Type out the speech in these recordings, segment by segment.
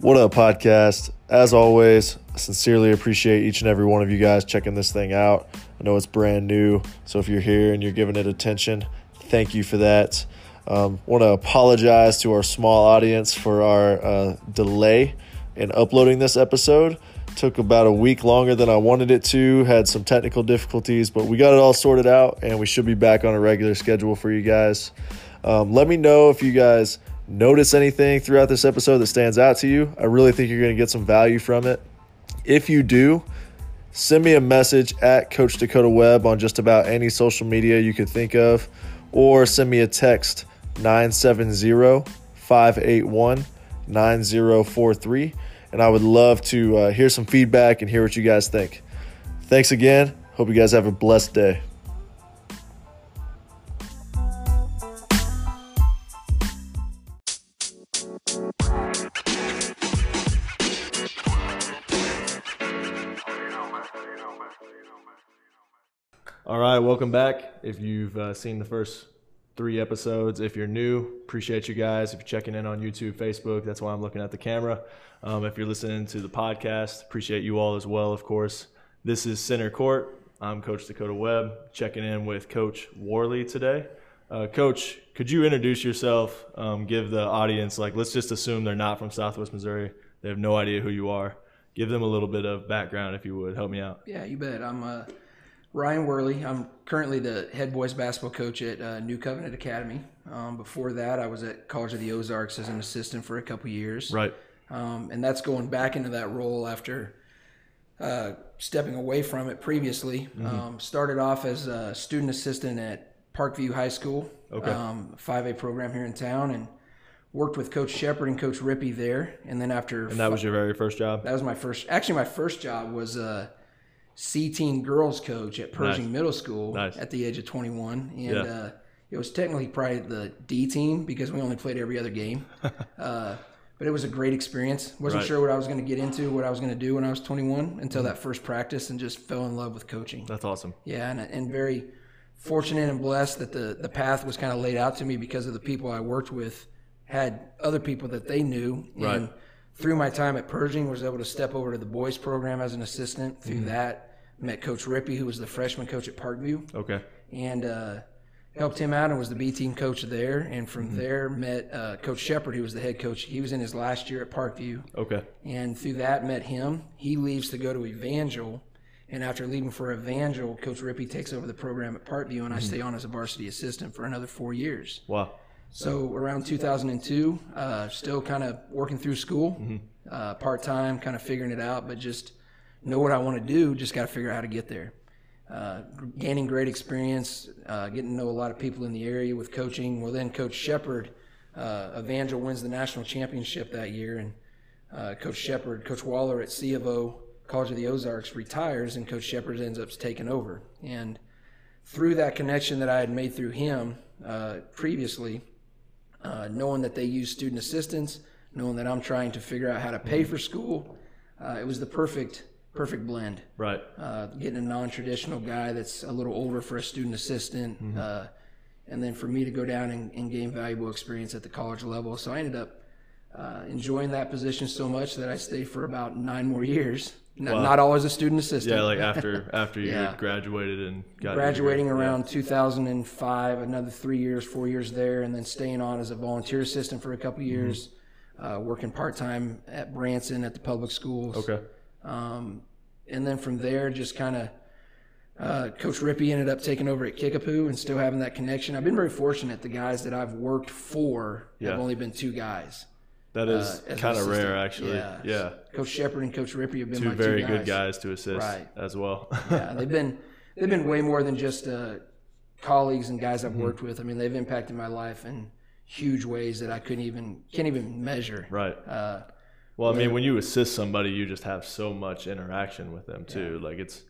What up, podcast? As always, I sincerely appreciate each and every one of you guys checking this thing out. I know it's brand new, so if you're here and you're giving it attention, thank you for that. Um, want to apologize to our small audience for our uh, delay in uploading this episode. Took about a week longer than I wanted it to, had some technical difficulties, but we got it all sorted out and we should be back on a regular schedule for you guys. Um, let me know if you guys notice anything throughout this episode that stands out to you. I really think you're going to get some value from it. If you do, send me a message at Coach Dakota Webb on just about any social media you could think of, or send me a text 970 581 9043. And I would love to uh, hear some feedback and hear what you guys think. Thanks again. Hope you guys have a blessed day. Welcome back. If you've uh, seen the first three episodes, if you're new, appreciate you guys. If you're checking in on YouTube, Facebook, that's why I'm looking at the camera. Um, if you're listening to the podcast, appreciate you all as well, of course. This is Center Court. I'm Coach Dakota Webb, checking in with Coach Worley today. Uh, Coach, could you introduce yourself? Um, give the audience, like, let's just assume they're not from Southwest Missouri. They have no idea who you are. Give them a little bit of background, if you would. Help me out. Yeah, you bet. I'm uh, Ryan Worley. I'm currently the head boys basketball coach at uh, New Covenant Academy. Um, before that, I was at College of the Ozarks as an assistant for a couple years. Right. Um, and that's going back into that role after uh, stepping away from it previously. Mm-hmm. Um, started off as a student assistant at Parkview High School, Okay. um, 5A program here in town, and worked with Coach Shepard and Coach Rippey there. And then after And that was your very first job? that was my first. Actually, my first job was a C team girls coach at Pershing Nice. Middle School Nice. at the age of 21, and Yeah. uh, it was technically probably the D team because we only played every other game. uh, but it was a great experience. wasn't Right. sure what I was going to get into, what I was going to do when I was 21 until that first practice, and just fell in love with coaching. That's awesome. Yeah, and, and very fortunate and blessed that the, the path was kind of laid out to me because of the people I worked with had other people that they knew. And Right. Through my time at Pershing, was able to step over to the boys program as an assistant. Through that, met Coach Rippey, who was the freshman coach at Parkview, Okay. and uh, helped him out and was the B team coach there. And from there, met uh, Coach Shepard, who was the head coach. He was in his last year at Parkview Okay. and through that met him. He leaves to go to Evangel, and after leaving for Evangel, Coach Rippey takes over the program at Parkview, and I stay on as a varsity assistant for another four years. Wow. So around 2002, uh, still kind of working through school, Mm-hmm. uh, part time, kind of figuring it out, but just know what I want to do. Just got to figure out how to get there. Uh, gaining great experience, uh, getting to know a lot of people in the area with coaching. Well, then Coach Shepard, uh, Evangel wins the national championship that year, and uh, Coach Shepard, Coach Waller at C of O, College of the Ozarks, retires, and Coach Shepard ends up taking over. And through that connection that I had made through him uh, previously, uh, knowing that they use student assistance, knowing that I'm trying to figure out how to pay for school, uh, it was the perfect perfect blend. Right. Uh, getting a non-traditional guy that's a little older for a student assistant, uh, and then for me to go down and, and gain valuable experience at the college level. So I ended up uh, enjoying that position so much that I stayed for about nine more years. Not, Wow. not always a student assistant. Yeah, like after after you Yeah. graduated and got graduating around 2005 another three years four years there and then staying on as a volunteer assistant for a couple years uh, working part-time at branson at the public schools Okay. um, and then from there just kind of uh, coach rippey ended up taking over at kickapoo and still having that connection i've been very fortunate the guys that i've worked for Yeah. have only been two guys That is uh, kind of rare, actually. Yeah. Yeah. coach shepard and coach rippey have been Two my very two good guys to assist Right. as well. yeah, they've been they've been way more than just uh, colleagues and guys Mm-hmm. I've worked with. I mean, they've impacted my life in huge ways that I couldn't even can't even measure. right. Uh, Well, I mean, when you assist somebody, you just have so much interaction with them too. Like it's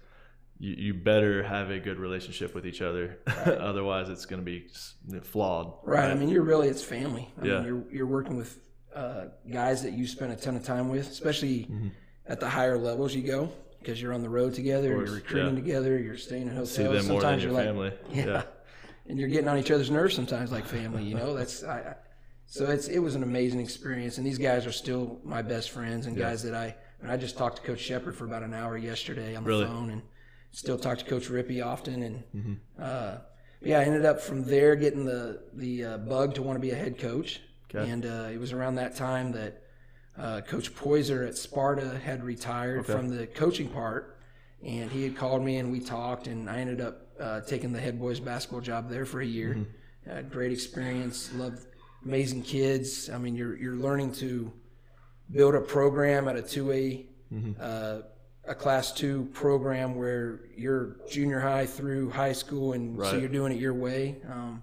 you, you better have a good relationship with each other. Otherwise, it's going to be s- flawed. right. I mean, you're really it's family. I Yeah. mean, you're you're working with uh, guys that you spend a ton of time with, especially Mm-hmm. at the higher levels you go because you're on the road together, course, you're recruiting yeah. together, you're staying in hotels. See them more than sometimes your you're family. like, yeah. and you're getting on each other's nerves sometimes, like family. You know, that's I, I- so it's it was an amazing experience, and these guys are still my best friends and guys that I and I just talked to Coach Shepard for about an hour yesterday on the Really? phone, and still talk to Coach Rippey often, and Mm-hmm. uh, yeah, I ended up from there getting the the uh, bug to want to be a head coach, Okay. and uh, it was around that time that uh, Coach Poyser at Sparta had retired Okay. from the coaching part, and he had called me and we talked, and I ended up uh, taking the head boys basketball job there for a year. Mm-hmm. Great experience, loved amazing kids. I mean, you're you're learning to build a program at a two A, Mm-hmm. uh, a class two program where you're junior high through high school, and so you're doing it your way. Um,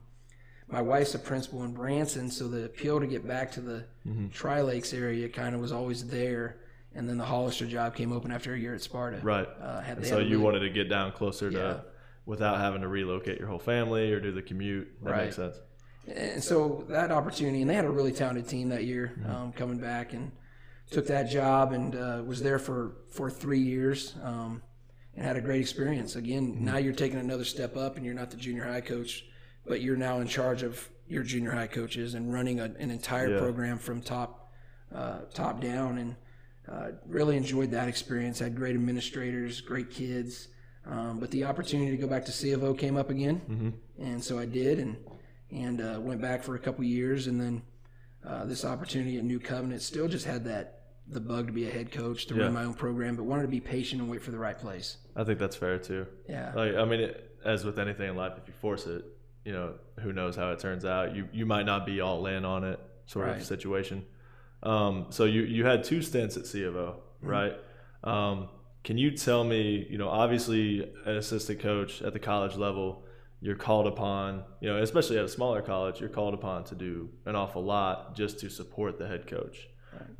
my wife's a principal in Branson, so the appeal to get back to the Mm-hmm. Tri Lakes area kind of was always there. And then the Hollister job came open after a year at Sparta. Right. Uh, And so you wanted to get down closer to without having to relocate your whole family or do the commute. That Right. makes sense. and so that opportunity, and they had a really talented team that year Mm-hmm. um, coming back, and took that job and uh, was there for for three years, um, and had a great experience. Again, Mm-hmm. now you're taking another step up, and you're not the junior high coach, but you're now in charge of your junior high coaches and running a, an entire Yeah. program from top uh, top down, and uh, really enjoyed that experience. Had great administrators, great kids. Um, but the opportunity to go back to C of O came up again, Mm-hmm. and so I did, and and uh, went back for a couple years, and then uh, this opportunity at New Covenant still just had that the bug to be a head coach to Yeah. run my own program, but wanted to be patient and wait for the right place. I think that's fair too. Yeah, Like I mean, it, as with anything in life, if you force it, you know, who knows how it turns out. You you might not be all in on it, sort Right. of situation. Um, so you you had two stints at C of O, Mm-hmm. right? Um, can you tell me, you know, obviously an assistant coach at the college level, you're called upon, you know, especially at a smaller college, you're called upon to do an awful lot just to support the head coach,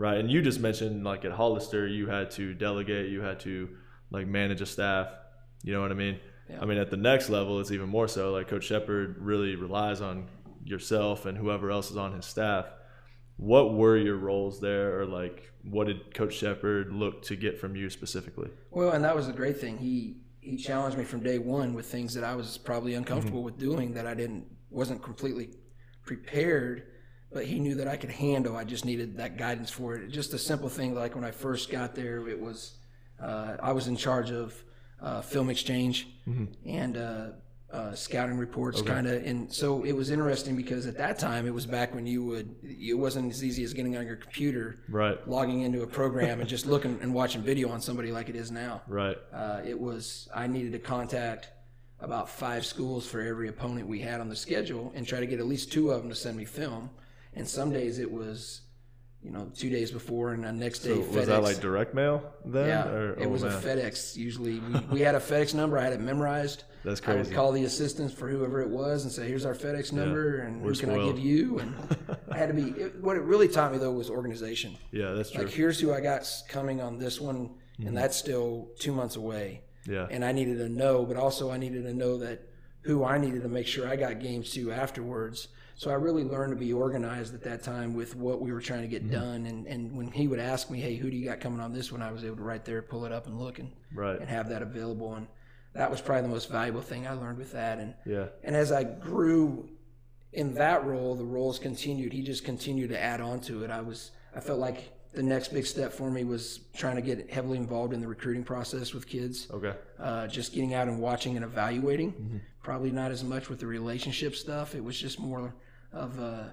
right? And you just mentioned like at Hollister, you had to delegate, you had to like manage a staff. You know what I mean? Yeah. I mean, at the next level, it's even more so. Like Coach Shepard really relies on yourself and whoever else is on his staff. What were your roles there, or like what did Coach Shepard look to get from you specifically? Well, and that was the great thing. He he challenged me from day one with things that I was probably uncomfortable with doing that I didn't wasn't completely prepared, but he knew that I could handle. I just needed that guidance for it. Just a simple thing like when I first got there, it was uh, I was in charge of uh, film exchange and uh, uh, scouting reports, kind of. And so it was interesting because at that time it was back when you would it wasn't as easy as getting on your computer Right, logging into a program and just looking and watching video on somebody like it is now. right, Uh, it was I needed to contact about five schools for every opponent we had on the schedule and try to get at least two of them to send me film. And some days it was, you know, two days before and the next day So FedEx. was that like direct mail then? yeah, or, it oh, was man. a FedEx. Usually, we, we had a FedEx number. I had it memorized. That's I would call the assistants for whoever it was and say, "Here's our FedEx number, and we're who can I give you?" And I had to be. It, what it really taught me though was organization. Yeah, that's true. Like, here's who I got coming on this one, Mm-hmm. and that's still two months away. yeah, And I needed to know, but also I needed to know that who I needed to make sure I got games to afterwards. So I really learned to be organized at that time with what we were trying to get Mm-hmm. done. And, and when he would ask me, hey, who do you got coming on this one? I was able to right there pull it up and look and, right. and have that available. And that was probably the most valuable thing I learned with that. And Yeah, and as I grew in that role, the roles continued. He just continued to add on to it. I was I felt like the next big step for me was trying to get heavily involved in the recruiting process with kids. okay. Uh, just getting out and watching and evaluating. Probably not as much with the relationship stuff. It was just more of uh,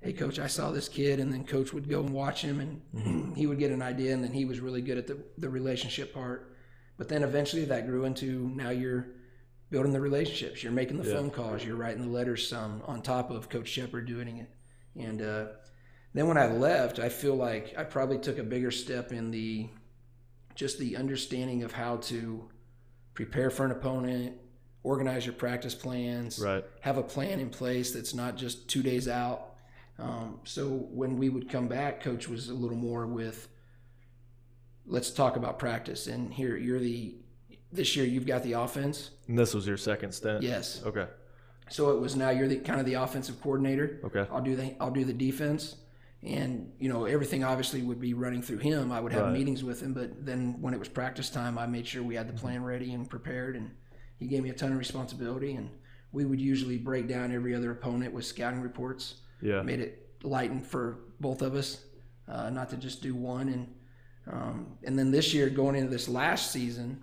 hey coach, I saw this kid, and then coach would go and watch him, and he would get an idea, and then he was really good at the the relationship part. But then eventually that grew into now you're building the relationships. You're making the Yeah. phone calls. You're writing the letters. Some on top of Coach Shepard doing it, and uh, then when I left, I feel like I probably took a bigger step in the just the understanding of how to prepare for an opponent, organize your practice plans, Right. have a plan in place that's not just two days out. Um, so when we would come back, coach was a little more with, let's talk about practice. And here, you're the, this year you've got the offense. And this was your second stint. Yes. Okay. So it was now you're the kind of the offensive coordinator. Okay. I'll do the I'll do the defense, and you know everything obviously would be running through him. I would have Right. meetings with him, but then when it was practice time, I made sure we had the plan ready and prepared, and he gave me a ton of responsibility. And we would usually break down every other opponent with scouting reports. Yeah. Made it lighten for both of us, uh, not to just do one. And um, and then this year, going into this last season,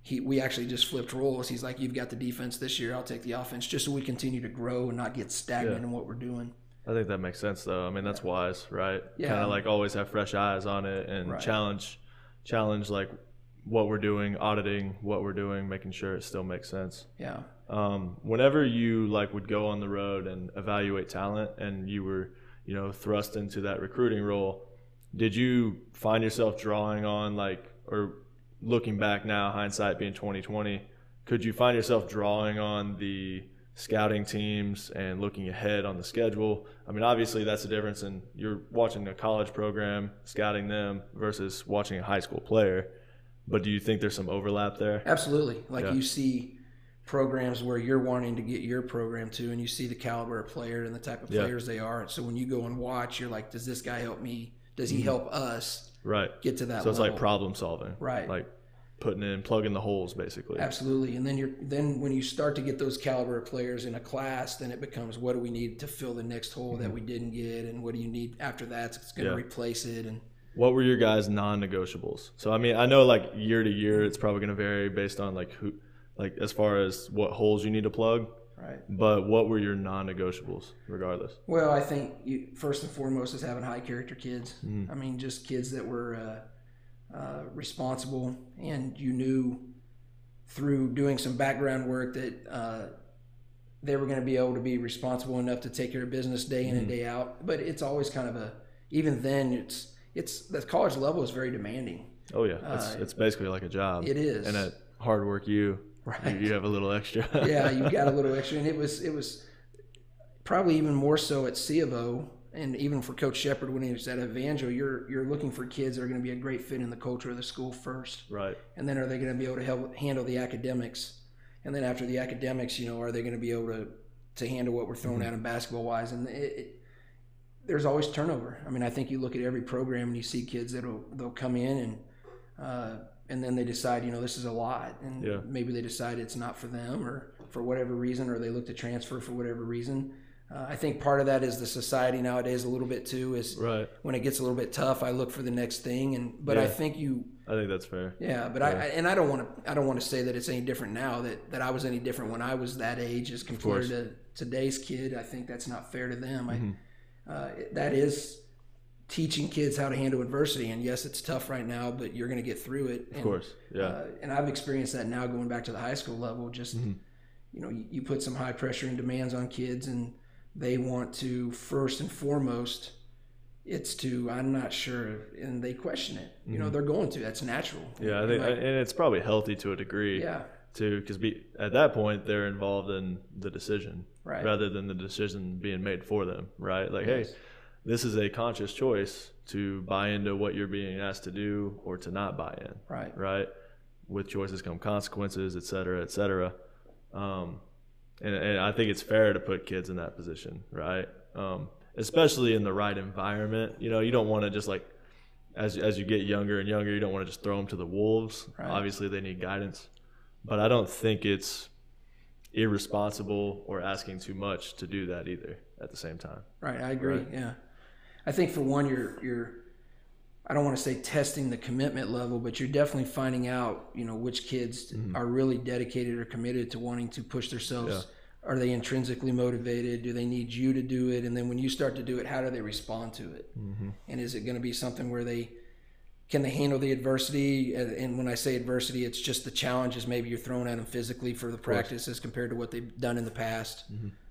he we actually just flipped roles. He's like, "You've got the defense this year. I'll take the offense," just so we continue to grow and not get stagnant Yeah. in what we're doing. I think that makes sense though. I mean, that's wise, right? Yeah. Kind of like always have fresh eyes on it and Right. challenge, challenge like what we're doing, auditing what we're doing, making sure it still makes sense. Yeah. Um, whenever you like would go on the road and evaluate talent, and you were, you know, thrust into that recruiting role, did you find yourself drawing on like, or looking back now, hindsight being twenty twenty, could you find yourself drawing on the scouting teams and looking ahead on the schedule? I mean, obviously that's the difference in you're watching a college program, scouting them versus watching a high school player. But do you think there's some overlap there? Absolutely. Like Yeah. you see programs where you're wanting to get your program to, and you see the caliber of player and the type of Yeah. players they are. And so when you go and watch, you're like, does this guy help me? Does he help us Right. get to that Mm-hmm. So it's level? like problem solving, Right. Like putting in, plugging the holes, basically. Absolutely. And then you're then when you start to get those caliber of players in a class, then it becomes what do we need to fill the next hole that we didn't get, and what do you need after that? It's going to Mm-hmm. Yeah. replace it, and What were your guys' non-negotiables? So I mean, I know like year to year, it's probably going to vary based on like who, like as far as what holes you need to plug. right. But what were your non-negotiables, regardless? Well, I think you, first and foremost is having high character kids. Mm-hmm. I mean, just kids that were uh, uh, responsible, and you knew through doing some background work that uh, they were going to be able to be responsible enough to take care of business day in Mm-hmm. and day out. But it's always kind of a even then it's it's the college level is very demanding. Oh yeah, it's Uh, it's basically like a job. It is. And at hard work, you Right. you, have a little extra. yeah, you've got a little extra, and it was it was probably even more so at C of O, and even for Coach Shepard when he was at Evangel. You're you're looking for kids that are going to be a great fit in the culture of the school first, right. and then are they going to be able to help handle the academics, and then after the academics, you know, are they going to be able to to handle what we're throwing at them basketball wise, and it, it, there's always turnover. I mean, I think you look at every program and you see kids that'll they'll come in and. Uh, and then they decide, you know, this is a lot, and Yeah. maybe they decide it's not for them, or for whatever reason, or they look to transfer for whatever reason. Uh, I think part of that is the society nowadays a little bit too. Is Right. when it gets a little bit tough, I look for the next thing, and but I think you, I think that's fair. yeah, but I, I and I don't want to I don't want to say that it's any different now that that I was any different when I was that age as compared to today's kid. I think that's not fair to them. Mm-hmm. I, uh, that is teaching kids how to handle adversity, and yes, it's tough right now, but you're going to get through it. Of course. Yeah. Uh, and I've experienced that now going back to the high school level. Just Mm-hmm. you know, you, you put some high pressure and demands on kids, and they want to first and foremost. It's to I'm not sure, and they question it. You know, they're going to. That's natural. Mm-hmm. yeah. I think, and it's probably healthy to a degree. yeah, too, because at that point they're involved in the decision Right. rather than the decision being made for them. Right? Like, Yes. hey, this is a conscious choice to buy into what you're being asked to do or to not buy in. right. Right? With choices come consequences, et cetera, et cetera. Um, and, and I think it's fair to put kids in that position, right? Um, especially in the right environment. You know, you don't want to just like as as you get younger and younger, you don't want to just throw them to the wolves. Right. Obviously, they need guidance, but I don't think it's irresponsible or asking too much to do that either. At the same time, Right, I agree. Right. Yeah, I think for one, you're you're. I don't want to say testing the commitment level, but you're definitely finding out, you know, which kids mm-hmm. are really dedicated or committed to wanting to push themselves. Are they intrinsically motivated? Do they need you to do it? And then when you start to do it, how do they respond to it? Mm-hmm. And is it going to be something where they can they handle the adversity? And, when I say adversity, it's just the challenges maybe you're throwing at them physically for the practice as compared to what they've done in the past.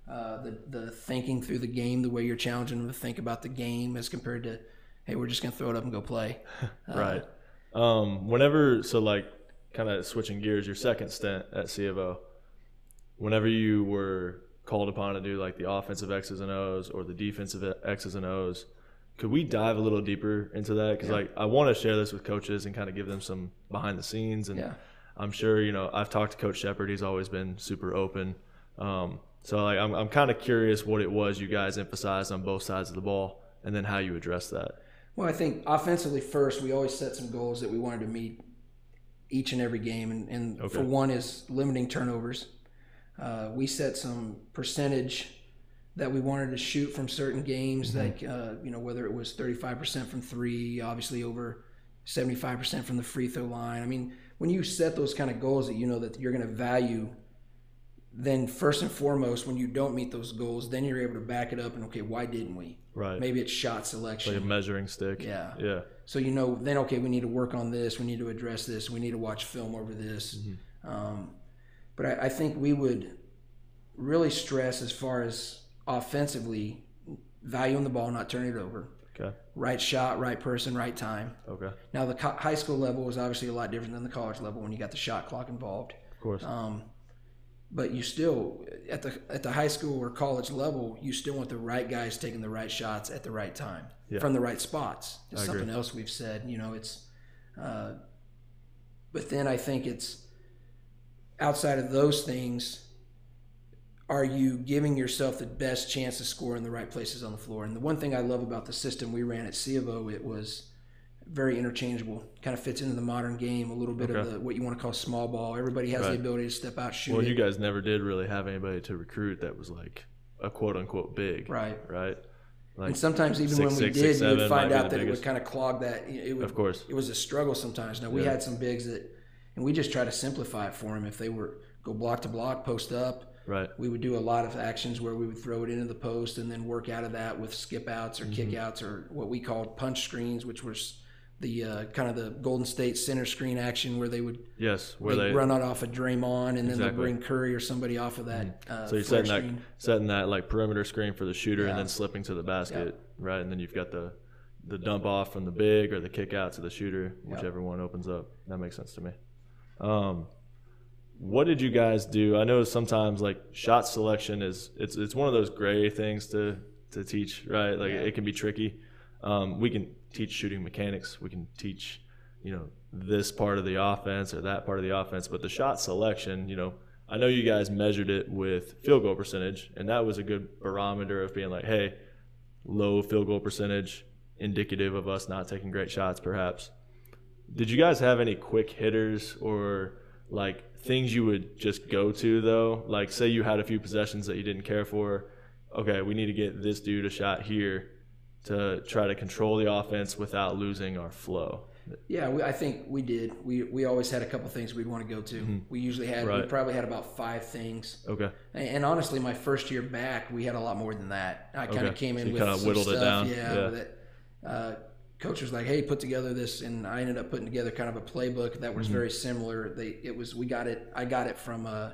Uh, the the thinking through the game, the way you're challenging them to think about the game as compared to, hey, we're just going to throw it up and go play. Uh, right? Um, whenever so like kind of switching gears, your second stint at C of O, whenever you were called upon to do like the offensive X's and O's or the defensive X's and O's, could we dive a little deeper into that? Because like I want to share this with coaches and kind of give them some behind the scenes. And Yeah. I'm sure you know I've talked to Coach Shepard. He's always been super open. Um, so like I'm I'm kind of curious what it was you guys emphasized on both sides of the ball, and then how you address that. Well, I think offensively first, we always set some goals that we wanted to meet each and every game, and, and Okay. for one is limiting turnovers. Uh, we set some percentage that we wanted to shoot from certain games, like uh, you know whether it was 35% from three, obviously over 75% from the free throw line. I mean, when you set those kind of goals that you know that you're going to value, then first and foremost, when you don't meet those goals, then you're able to back it up and okay, why didn't we? Right. Maybe it's shot selection. Like a measuring stick. Yeah. Yeah. So you know, then okay, we need to work on this. We need to address this. We need to watch film over this. Um, but I, I think we would really stress as far as offensively valuing the ball, not turning it over. Okay. Right shot, right person, right time. Okay. Now the co- high school level was obviously a lot different than the college level when you got the shot clock involved. Of course. Um, but you still at the at the high school or college level, you still want the right guys taking the right shots at the right time Yeah. from the right spots. It's I agree. something else we've said. You know, it's. Uh, but then I think it's outside of those things. Are you giving yourself the best chance to score in the right places on the floor? And the one thing I love about the system we ran at C of O, it was very interchangeable. Kind of fits into the modern game a little bit of the what you want to call small ball. Everybody has Right. the ability to step out, shoot well, it. you guys never did really have anybody to recruit that was like a quote unquote big. Right. Right. Like, and sometimes even six, when we six, did, six, you would find out that it would kind of clog that. It would, Of course. it was a struggle sometimes. Now we Yeah. had some bigs that, and we just try to simplify it for them. If they were go block to block, post up, right. we would do a lot of actions where we would throw it into the post and then work out of that with skip outs or Mm-hmm. kick outs or what we called punch screens, which was the uh, kind of the Golden State center screen action where they would Yes. Where they they. run out off of Draymond and then they'll bring Curry or somebody off of that. Uh, so you're setting that screen. setting that like perimeter screen for the shooter and then slipping to the basket, right? And then you've got the the dump off from the big or the kick out to the shooter, whichever one opens up. That makes sense to me. Um, what did you guys do? I know sometimes like shot selection is it's it's one of those gray things to to teach, right? Like Yeah. it can be tricky. Um, we can teach shooting mechanics. We can teach, you know, this part of the offense or that part of the offense. But the shot selection, you know, I know you guys measured it with field goal percentage, and that was a good barometer of being like, hey, low field goal percentage, indicative of us not taking great shots, perhaps. Did you guys have any quick hitters or like things you would just go to though? Like, say you had a few possessions that you didn't care for. Okay, we need to get this dude a shot here to try to control the offense without losing our flow. Yeah, we, I think we did. We we always had a couple things we'd want to go to. We usually had right. we Mm-hmm. Probably had about five things. Okay. And, and honestly, my first year back, we had a lot more than that. I kind of Okay. came So in you with kinda some whittled it stuff, down. Yeah. Yeah. That, uh, coach was like, "Hey, put together this," and I ended up putting together kind of a playbook that Mm-hmm. was very similar. They it was we got it. I got it from uh,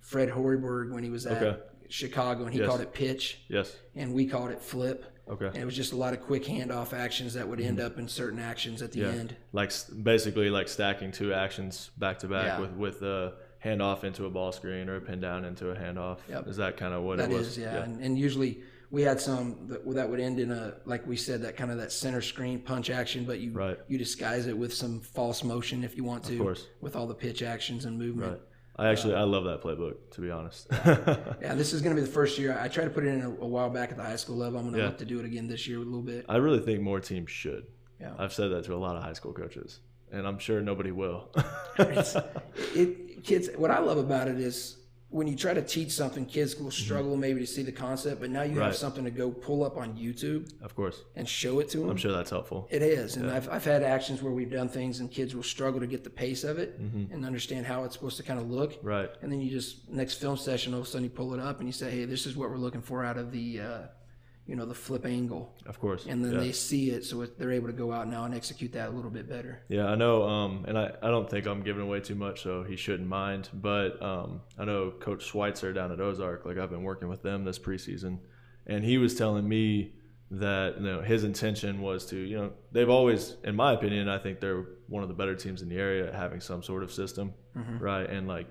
Fred Hoiberg when he was at Okay. Chicago, and he Yes. called it pitch, Yes. and we called it flip. Okay. And it was just a lot of quick handoff actions that would end up in certain actions at the Mm-hmm. Yeah. end. Like basically like stacking two actions back to back Yeah. with with a handoff into a ball screen or a pin down into a handoff. Yep. Is that kind of what That it is, was? yeah. And, and usually we had some that, that would end in a, like we said, that kind of that center screen punch action, but you Right. you disguise it with some false motion if you want to, course. with all the pitch actions and movement. Right. I actually I love that playbook to be honest. Yeah, this is going to be the first year. I tried to put it in a, a while back at the high school level. I'm going to Yeah. look to do it again this year a little bit. I really think more teams should. Yeah. I've said that to a lot of high school coaches, and I'm sure nobody will. It kids. What I love about it is when you try to teach something, kids will struggle maybe to see the concept, but now you Mm-hmm. Right. have something to go pull up on YouTube of course, and show it to them. I'm sure that's helpful. It is, and I've, I've had actions where we've done things and kids will struggle to get the pace of it and understand how it's supposed to kind of look. Mm-hmm. Right. And then you just next film session, all of a sudden you pull it up and you say, "Hey, this is what we're looking for out of the, uh, you know, the flip angle," Of course. and then yeah. they see it, so they're able to go out now and execute that a little bit better. Yeah, I know, um, and I, I don't think I'm giving away too much, so he shouldn't mind. But um, I know Coach Schweitzer down at Ozark, like I've been working with them this preseason, and he was telling me that you know his intention was to, you know, they've always, in my opinion, I think they're one of the better teams in the area at having some sort of system, right? And like,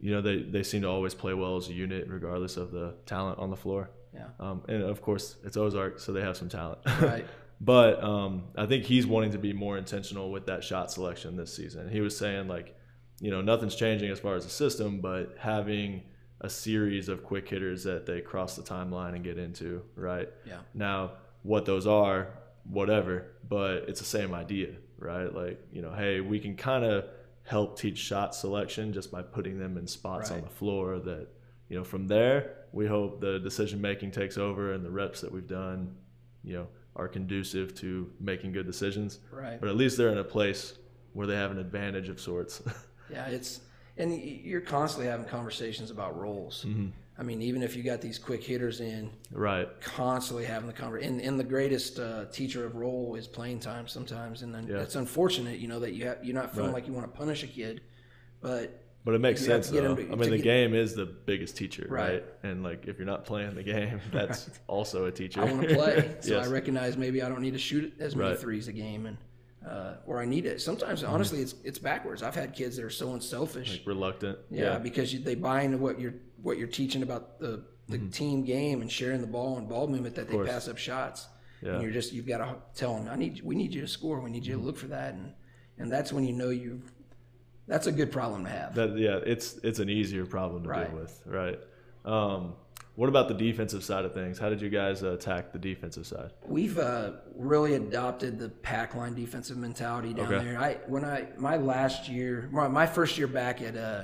you know, they they seem to always play well as a unit, regardless of the talent on the floor. Yeah. Um, and of course, it's Ozark, so they have some talent. Right. But um, I think he's wanting to be more intentional with that shot selection this season. He was saying like, you know, nothing's changing as far as the system, but having a series of quick hitters that they cross the timeline and get into, right? Yeah. Now, what those are, whatever, but it's the same idea, right? Like, you know, hey, we can kind of help teach shot selection just by putting them in spots on the floor that, you know, from there, we hope the decision making takes over and the reps that we've done, you know, are conducive to making good decisions. Right. But at least they're in a place where they have an advantage of sorts. Yeah, it's and you're constantly having conversations about roles. Mm-hmm. I mean, even if you got these quick hitters in, right. constantly having the conversation. And, and the greatest uh, teacher of role is playing time sometimes, and then Yeah. it's unfortunate, you know, that you have you're not feeling Right. like you want to punish a kid, but But it makes You sense though. to- I mean, the get- game is the biggest teacher, right? Right. And like, if you're not playing the game, that's also a teacher. I want to play. So Yes. I recognize maybe I don't need to shoot as many Right. Mm-hmm. threes a game, and uh, or I need it. Sometimes, honestly, it's it's backwards. I've had kids that are so unselfish. Like reluctant. yeah, because you, they buy into what you're what you're teaching about the the team game and sharing the ball and ball movement that they Mm-hmm. pass up shots. Yeah. And you're just you've got to tell them, I need we need you to score. We need you to look for that, and and that's when you know you. That's a good problem to have. That yeah, it's it's an easier problem to Right. deal with, right? Um, what about the defensive side of things? How did you guys uh, attack the defensive side? We've uh, really adopted the pack line defensive mentality down Okay. there. I when I my last year, my, my first year back at uh,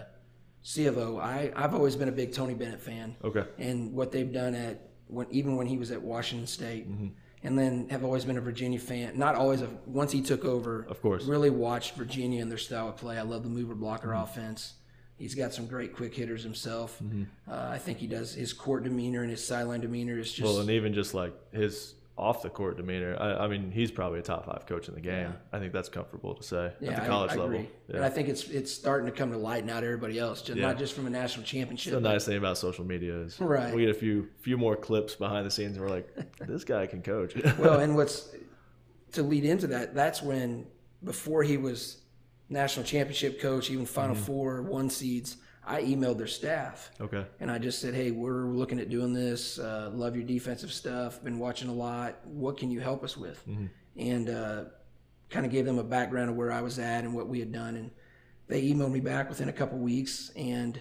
C of O, I I've always been a big Tony Bennett fan, Okay. and what they've done at when even when he was at Washington State, Mm-hmm. And then have always been a Virginia fan. Not always. A, once he took over, Of course. really watched Virginia and their style of play. I love the mover blocker Mm-hmm. offense. He's got some great quick hitters himself. Mm-hmm. Uh, I think he does his court demeanor and his sideline demeanor is just Well, and even just like his off the court demeanor, I, I mean, he's probably a top five coach in the game. I think that's comfortable to say Yeah, at the college I, level. agree. Yeah. And I think it's it's starting to come to light now to everybody else, just, Yeah. not just from a national championship. the nice thing about social media is Right. we get a few few more clips behind the scenes and we're like, this guy can coach. well, and what's to lead into that? That's when before he was national championship coach, even Final Mm-hmm. Four, one seeds. I emailed their staff okay. and I just said, "Hey, we're looking at doing this. Uh, love your defensive stuff. Been watching a lot. What can you help us with?" Mm-hmm. And uh, kind of gave them a background of where I was at and what we had done. And they emailed me back within a couple weeks and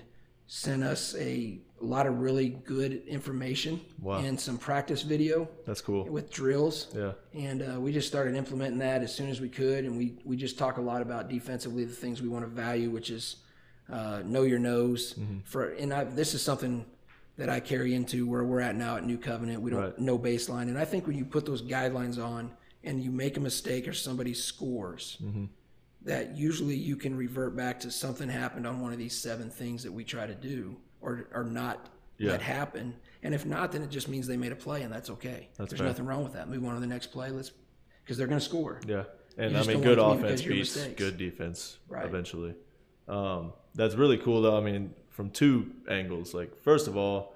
sent us a lot of really good information Wow. and some practice video That's cool. with drills. Yeah. And uh, we just started implementing that as soon as we could. And we, we just talk a lot about defensively the things we want to value, which is uh, know your nose. Mm-hmm. For and I, this is something that I carry into where we're at now at New Covenant. We don't Right. no baseline, and I think when you put those guidelines on and you make a mistake or somebody scores, Mm-hmm. that usually you can revert back to something happened on one of these seven things that we try to do or or not Yeah. let happen. And if not, then it just means they made a play, and that's okay. That's There's fair. nothing wrong with that. Move on to the next play. Let's because they're going to score. Yeah. And I mean, good want it to be offense beats good defense Right. eventually. Um, that's really cool, though. I mean, from two angles. Like, first of all,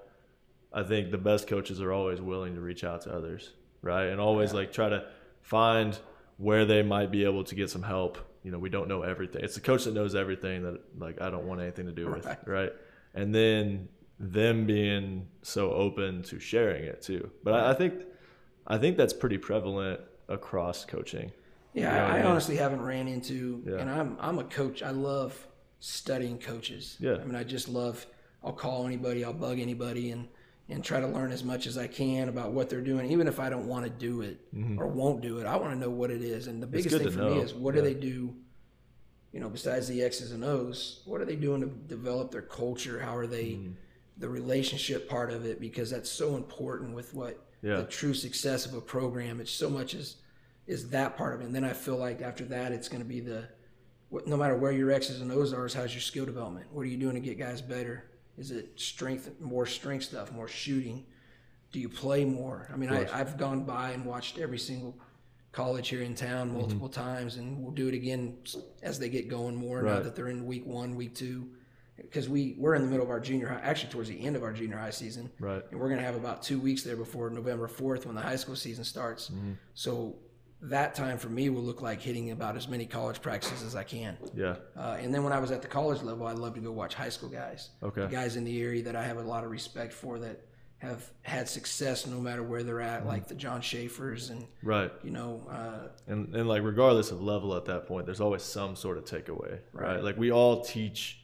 I think the best coaches are always willing to reach out to others, right? And always like try to find where they might be able to get some help. You know, we don't know everything. It's the coach that knows everything that like I don't want anything to do with, Right. right? And then them being so open to sharing it too. But I, I think I think that's pretty prevalent across coaching. Yeah, You know I, I I mean? honestly haven't ran into, Yeah. and I'm I'm a coach. I love studying coaches. Yeah. I mean, I just love. I'll call anybody. I'll bug anybody, and and try to learn as much as I can about what they're doing, even if I don't want to do it or won't do it. I want to know what it is, and the biggest Mm-hmm. thing for me is what Yeah. do they do. You know, besides the X's and O's, what are they doing to develop their culture? How are they, Mm-hmm. the relationship part of it? Because that's so important with what Yeah. the true success of a program. It's so much as is that part of it. And then I feel like after that, it's going to be the no matter where your X's and O's are, is how's your skill development? What are you doing to get guys better? Is it strength, more strength stuff, more shooting? Do you play more? I mean, I, I've gone by and watched every single college here in town multiple times, and we'll do it again as they get going more now that they're in week one, week two. Because we, we're in the middle of our junior high, actually towards the end of our junior high season. Right. And we're going to have about two weeks there before November 4th when the high school season starts. Mm-hmm. So that time for me will look like hitting about as many college practices as I can. Yeah. Uh, and then when I was at the college level, I love to go watch high school guys. Okay. The guys in the area that I have a lot of respect for that have had success no matter where they're at, like the John Schaefers and, Right. you know, uh, And and like regardless of level at that point, there's always some sort of takeaway, right? Right. Like we all teach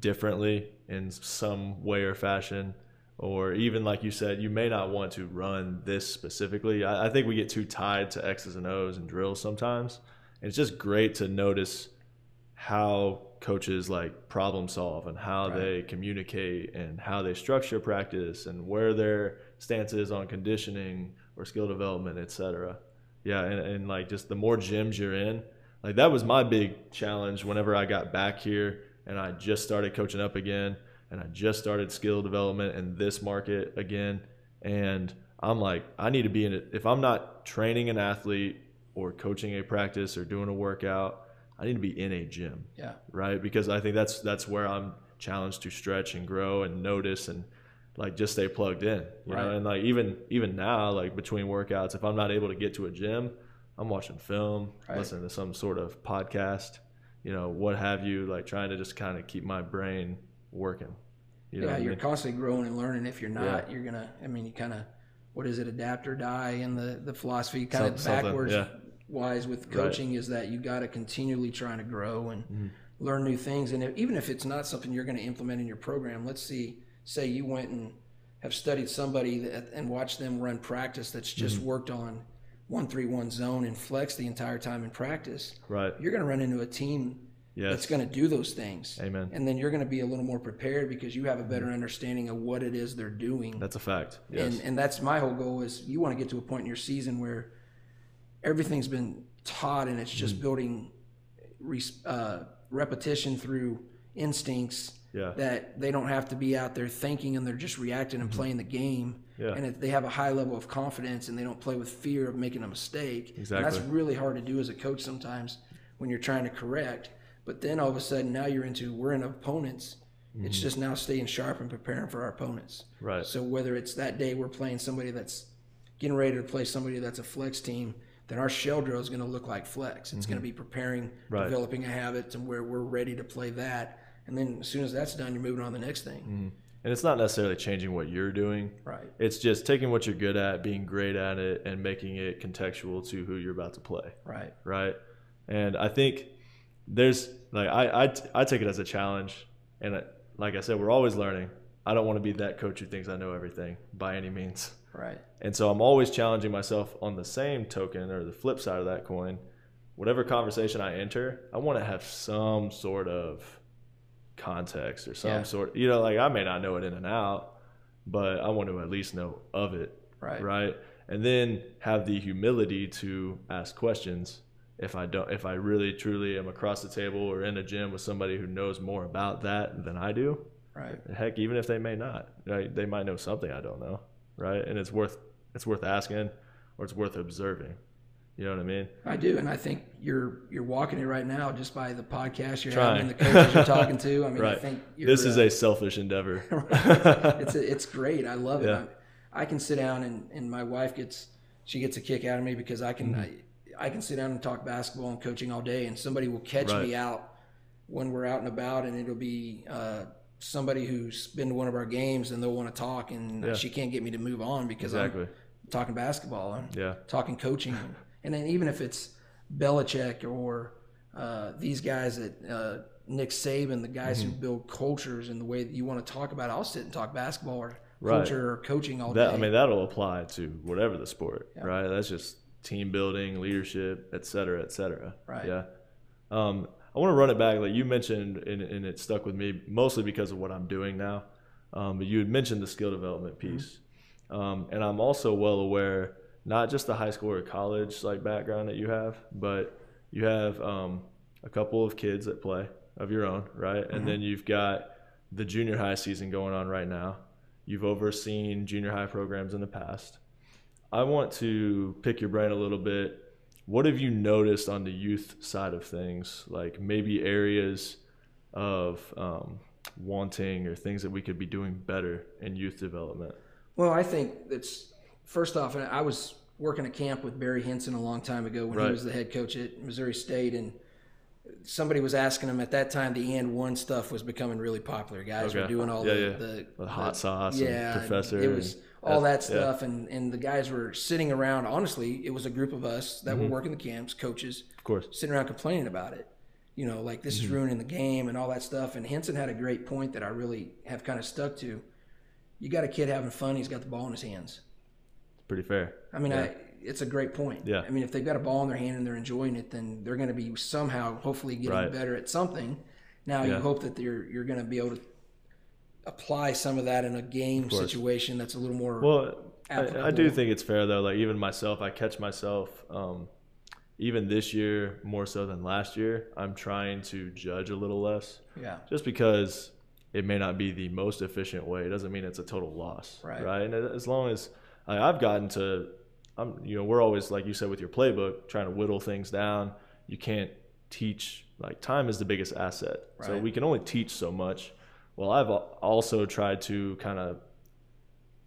differently in some way or fashion, or even like you said, you may not want to run this specifically. I, I think we get too tied to X's and O's and drills sometimes. And it's just great to notice how coaches like problem solve and how Right. they communicate and how they structure practice and where their stance is on conditioning or skill development, et cetera. Yeah, and, and like just the more gyms you're in, like that was my big challenge whenever I got back here and I just started coaching up again and I just started skill development in this market again. And I'm like, I need to be in it. If I'm not training an athlete or coaching a practice or doing a workout, I need to be in a gym Yeah. right? Because I think that's that's where I'm challenged to stretch and grow and notice and like just stay plugged in, you know. And like even even now, like between workouts, if I'm not able to get to a gym, I'm watching film, Right. listening to some sort of podcast, you know, what have you, like trying to just kind of keep my brain working. You know, yeah, you're mean? constantly growing and learning. If you're not, Yeah. you're gonna. I mean, you kind of, what is it, adapt or die and the the philosophy, kind of backwards yeah. wise with Right. coaching is that you got to continually trying to grow and Mm-hmm. learn new things. And if, even if it's not something you're going to implement in your program, let's see, say you went and have studied somebody that, and watched them run practice that's just Mm-hmm. worked on one three one zone and flex the entire time in practice. right. You're going to run into a team Yes. that's going to do those things. Amen. And then you're going to be a little more prepared because you have a better understanding of what it is they're doing. That's a fact. Yes. And and that's my whole goal is you want to get to a point in your season where everything's been taught and it's just building re, uh, repetition through instincts yeah. that they don't have to be out there thinking and they're just reacting and playing the game. Yeah. And if they have a high level of confidence and they don't play with fear of making a mistake. And Exactly. that's really hard to do as a coach sometimes when you're trying to correct. But then all of a sudden now you're into we're in opponents. It's just now staying sharp and preparing for our opponents. Mm-hmm. Right. So whether it's that day we're playing somebody that's getting ready to play somebody that's a flex team, then our shell drill is going to look like flex. It's going to be preparing, Mm-hmm. Right. developing a habit to where we're ready to play that. And then as soon as that's done, you're moving on to the next thing. Mm-hmm. And it's not necessarily changing what you're doing. Right. It's just taking what you're good at, being great at it, and making it contextual to who you're about to play. Right. right? And I think there's like I I, I take it as a challenge, and uh, like I said, we're always learning. I don't want to be that coach who thinks I know everything by any means, Right. and so I'm always challenging myself. On the same token, or the flip side of that coin, whatever conversation I enter, I want to have some sort of context or some Yeah. sort. You know, like I may not know it in and out, but I want to at least know of it Right. right and then have the humility to ask questions if i don't if i really truly am across the table or in a gym with somebody who knows more about that than i do Right. heck even if they may not right they might know something i don't know right and it's worth it's worth asking or it's worth observing you know what i mean I do, and I think you're you're walking it right now just by the podcast you're Trying. having and the coaches you're talking to. I mean, I think you're, this is uh, a selfish endeavor it's a, it's great. I love it. Yeah. I, I can sit down and, and my wife gets she gets a kick out of me because I can Mm-hmm. I, I can sit down and talk basketball and coaching all day, and somebody will catch Right. me out when we're out and about, and it'll be uh, somebody who's been to one of our games and they'll want to talk, and Yeah. she can't get me to move on because exactly I'm talking basketball. I'm yeah talking coaching, and then even if it's Belichick or uh, these guys at uh, Nick Saban, the guys Mm-hmm. who build cultures and the way that you want to talk about, it, I'll sit and talk basketball or Right. culture or coaching all that day. i mean that'll apply to whatever the sport right that's just team building leadership et cetera et cetera. Right. yeah. Um, i want to run it back like you mentioned and, and it stuck with me mostly because of what i'm doing now. Um, but you had mentioned the skill development piece. Um, and i'm also well aware not just the high school or college like background that you have but you have um, a couple of kids that play of your own right? And then you've got the junior high season going on right now. You've overseen junior high programs in the past. I want to pick your brain a little bit. What have you noticed on the youth side of things? Like maybe areas of um, wanting or things that we could be doing better in youth development. well, I think it's first off, and I was working a camp with Barry Hinson a long time ago when Right. he was the head coach at Missouri State, and somebody was asking him at that time the and one stuff was becoming really popular. Guys were doing all Yeah, the, yeah. the The hot sauce yeah, and professor. It was all that that's- yeah. stuff, and and the guys were sitting around. Honestly, it was a group of us that Mm-hmm. were working the camps, coaches, Of course. sitting around complaining about it. You know, like this Mm-hmm. is ruining the game and all that stuff. And Hinson had a great point that I really have kind of stuck to. You got a kid having fun; he's got the ball in his hands. It's Pretty fair. I mean, I, it's a great point. Yeah. I mean, if they've got a ball in their hand and they're enjoying it, then they're going to be somehow, hopefully, getting Right. better at something. Now you hope that you're you're going to be able to apply some of that in a game situation that's a little more. Well, I, I do think it's fair though. Like even myself, I catch myself. Um, even this year, more so than last year, I'm trying to judge a little less, yeah, just because it may not be the most efficient way. It doesn't mean it's a total loss, Right. Right. And as long as like, I've gotten to, I'm you know we're always like you said with your playbook, trying to whittle things down. You can't teach like time is the biggest asset, so we can only teach so much. Well, I've also tried to kind of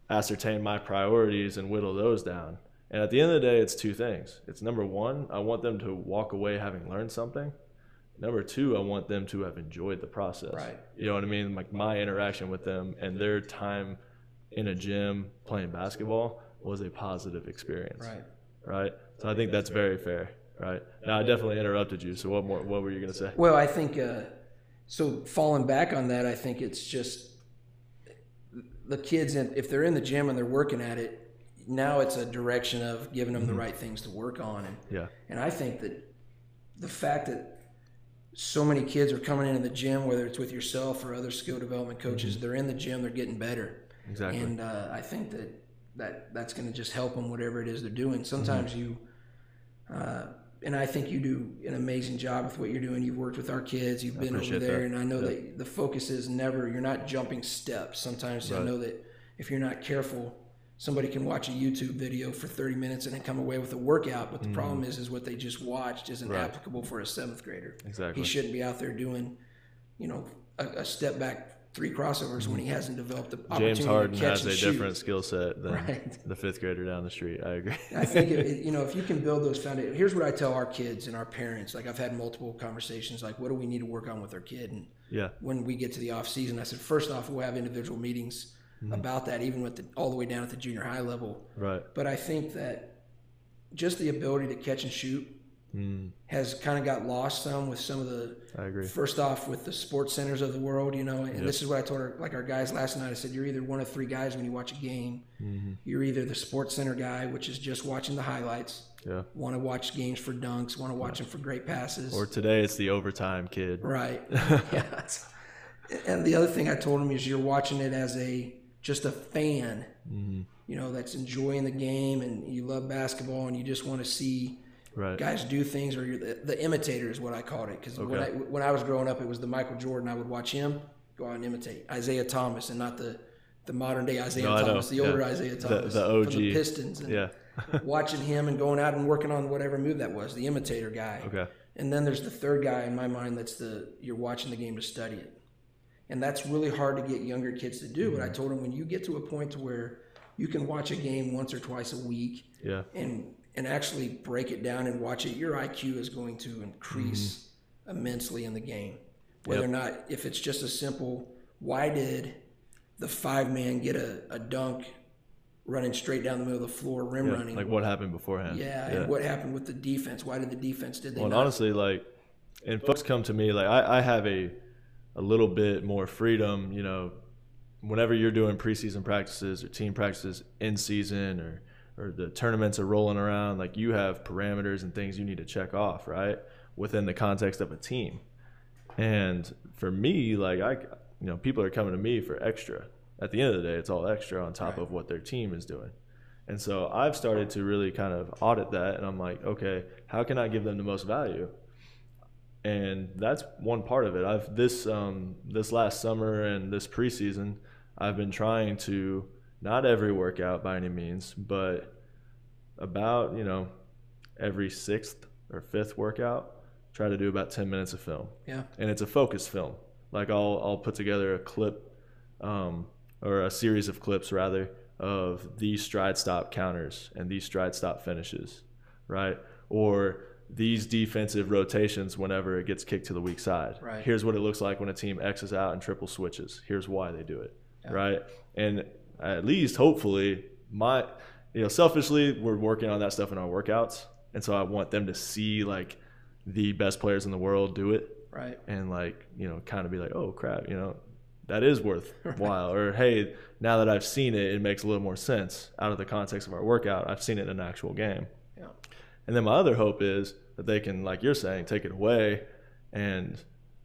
ascertain my priorities and whittle those down. And at the end of the day, it's two things. It's number one, I want them to walk away having learned something. Number two, I want them to have enjoyed the process. Right. You know what I mean? Like my interaction with them and their time in a gym playing basketball was a positive experience. right. Right. So I think that's very fair. Right. Now I definitely interrupted you. So what more? What were you gonna say? Well, I think uh, so. Falling back on that, I think it's just the kids. In, if they're in the gym and they're working at it, now it's a direction of giving them the right things to work on, and Yeah. and I think that the fact that so many kids are coming into the gym, whether it's with yourself or other skill development coaches, they're in the gym, they're getting better, Exactly. and uh, I think that that that's going to just help them whatever it is they're doing. Sometimes you, uh, and I think you do an amazing job with what you're doing. You've worked with our kids, you've been over there, that. and I know that the focus is never. You're not jumping steps. Sometimes I know that if you're not careful. Somebody can watch a YouTube video for 30 minutes and then come away with a workout, but the mm. problem is, is what they just watched isn't. Right. applicable for a seventh grader. Exactly. He shouldn't be out there doing, you know, a, a step back three crossovers when he hasn't developed the opportunity James Harden to catch has and a shoot. different skill set than Right. the fifth grader down the street. I agree. I think it, it- you know if you can build those foundations. Here's what I tell our kids and our parents. Like I've had multiple conversations. Like, what do we need to work on with our kid? And yeah. when we get to the off season, I said, first off, we'll have individual meetings Mm-hmm. about that, even with the, all the way down at the junior high level. Right. But I think that just the ability to catch and shoot Mm, has kind of got lost some with some of the I agree. first off with the sports centers of the world, you know, and this is what I told our, like our guys last night. I said, you're either one of three guys when you watch a game. Mm-hmm. You're either the sports center guy, which is just watching the highlights, Yeah. want to watch games for dunks, want to watch them for great passes. Or today it's the overtime kid. right. yeah. And the other thing I told him is you're watching it as a just a fan, Mm-hmm. you know, that's enjoying the game and you love basketball and you just want to see Right. guys do things or you're the, the imitator is what I called it because when, I, when I was growing up it was the Michael Jordan I would watch him go out and imitate Isiah Thomas and not the the modern day Isaiah No, Thomas the older Yeah. Isiah Thomas the from OG. the Pistons and Yeah. watching him and going out and working on whatever move that was the imitator guy Okay. and then there's the third guy in my mind that's the you're watching the game to study it and that's really hard to get younger kids to do but I told them when you get to a point to where you can watch a game once or twice a week Yeah. and and actually break it down and watch it, your IQ is going to increase immensely in the game. Whether Mm-hmm. Yep. or not if it's just a simple, why did the five man get a, a dunk running straight down the middle of the floor, rim Yeah. running? Like what happened beforehand. yeah, and what happened with the defense? Why did the defense did they Well, honestly, like, and folks come to me like I, I have a a little bit more freedom. You know, whenever you're doing preseason practices or team practices in season or or the tournaments are rolling around, like you have parameters and things you need to check off, right? Within the context of a team. And for me, like I, you know, people are coming to me for extra. At the end of the day, it's all extra on top Right. of what their team is doing. And so I've started to really kind of audit that, and I'm like, okay, how can I give them the most value? And that's one part of it. I've this um, this last summer and this preseason, I've been trying to not every workout by any means, but about you know every sixth or fifth workout, try to do about ten minutes of film yeah, and it's a focus film. Like I'll I'll put together a clip, um, or a series of clips rather of these stride stop counters and these stride stop finishes, right? Or these defensive rotations whenever it gets kicked to the weak side. Right. Here's what it looks like when a team X's out and triple switches. Here's why they do it. Right. And at least hopefully my you know, selfishly we're working on that stuff in our workouts. And so I want them to see like the best players in the world do it. Right, and like you know kind of be like oh crap you know that is worthwhile or hey now that i've seen it it makes a little more sense out of the context of our workout. I've seen it in an actual game. Yeah, and then my other hope is that they can like you're saying take it away and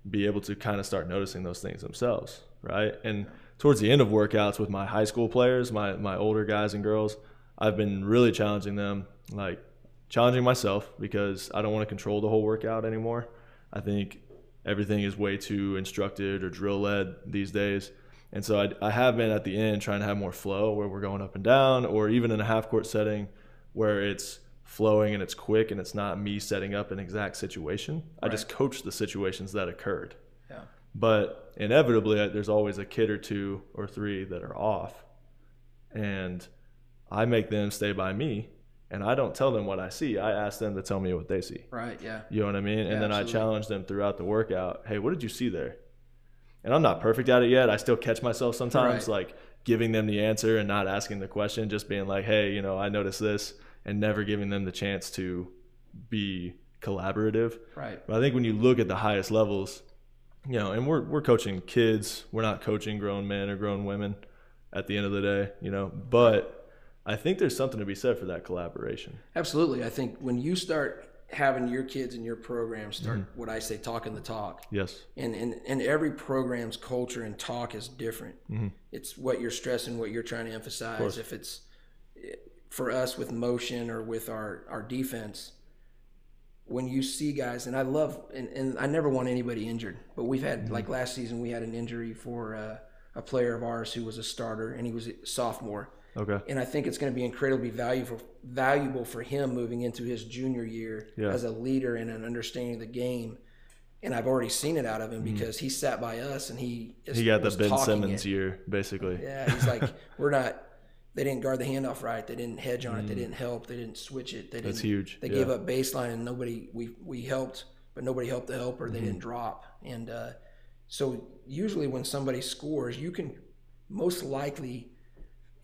be able to kind of start noticing those things themselves, right? And towards the end of workouts with my high school players, my my older guys and girls, I've been really challenging them, like challenging myself because I don't want to control the whole workout anymore. I think everything is way too instructed or drill led these days. And so I, I have been at the end trying to have more flow where we're going up and down, or even in a half court setting where it's flowing and it's quick and it's not me setting up an exact situation. I just coach the situations that occurred. But inevitably, there's always a kid or two or three that are off. And I make them stay by me and I don't tell them what I see. I ask them to tell me what they see. Right. Yeah. You know what I mean? And Yeah, then absolutely. I challenge them throughout the workout. Hey, what did you see there? And I'm not perfect at it yet. I still catch myself sometimes Right. like giving them the answer and not asking the question, just being like, hey, you know, I noticed this and never giving them the chance to be collaborative. Right. But I think when you look at the highest levels, you know, and we're we're coaching kids, we're not coaching grown men or grown women at the end of the day, you know. But I think there's something to be said for that collaboration. Absolutely. I think when you start having your kids in your program start Mm-hmm. what I say talking the talk, Yes. and, and and every program's culture and talk is different. Mm-hmm. It's what you're stressing, what you're trying to emphasize. If it's for us with motion or with our our defense, when you see guys, and I love, and, and I never want anybody injured, but we've had Mm-hmm. like last season we had an injury for uh, a player of ours who was a starter and he was a sophomore. Okay. And I think it's going to be incredibly valuable valuable for him moving into his junior year Yeah. as a leader and an understanding of the game. And I've already seen it out of him because he sat by us and he Mm-hmm. He got the Ben Simmons it. year, basically. Yeah, he's like, we're not. They didn't guard the handoff right. They didn't hedge on it. They Mm. didn't help. They didn't switch it. They didn't. That's huge. They Yeah. gave up baseline and nobody. We we helped, but nobody helped the helper. They Mm-hmm. didn't drop. And uh, so usually when somebody scores, you can most likely,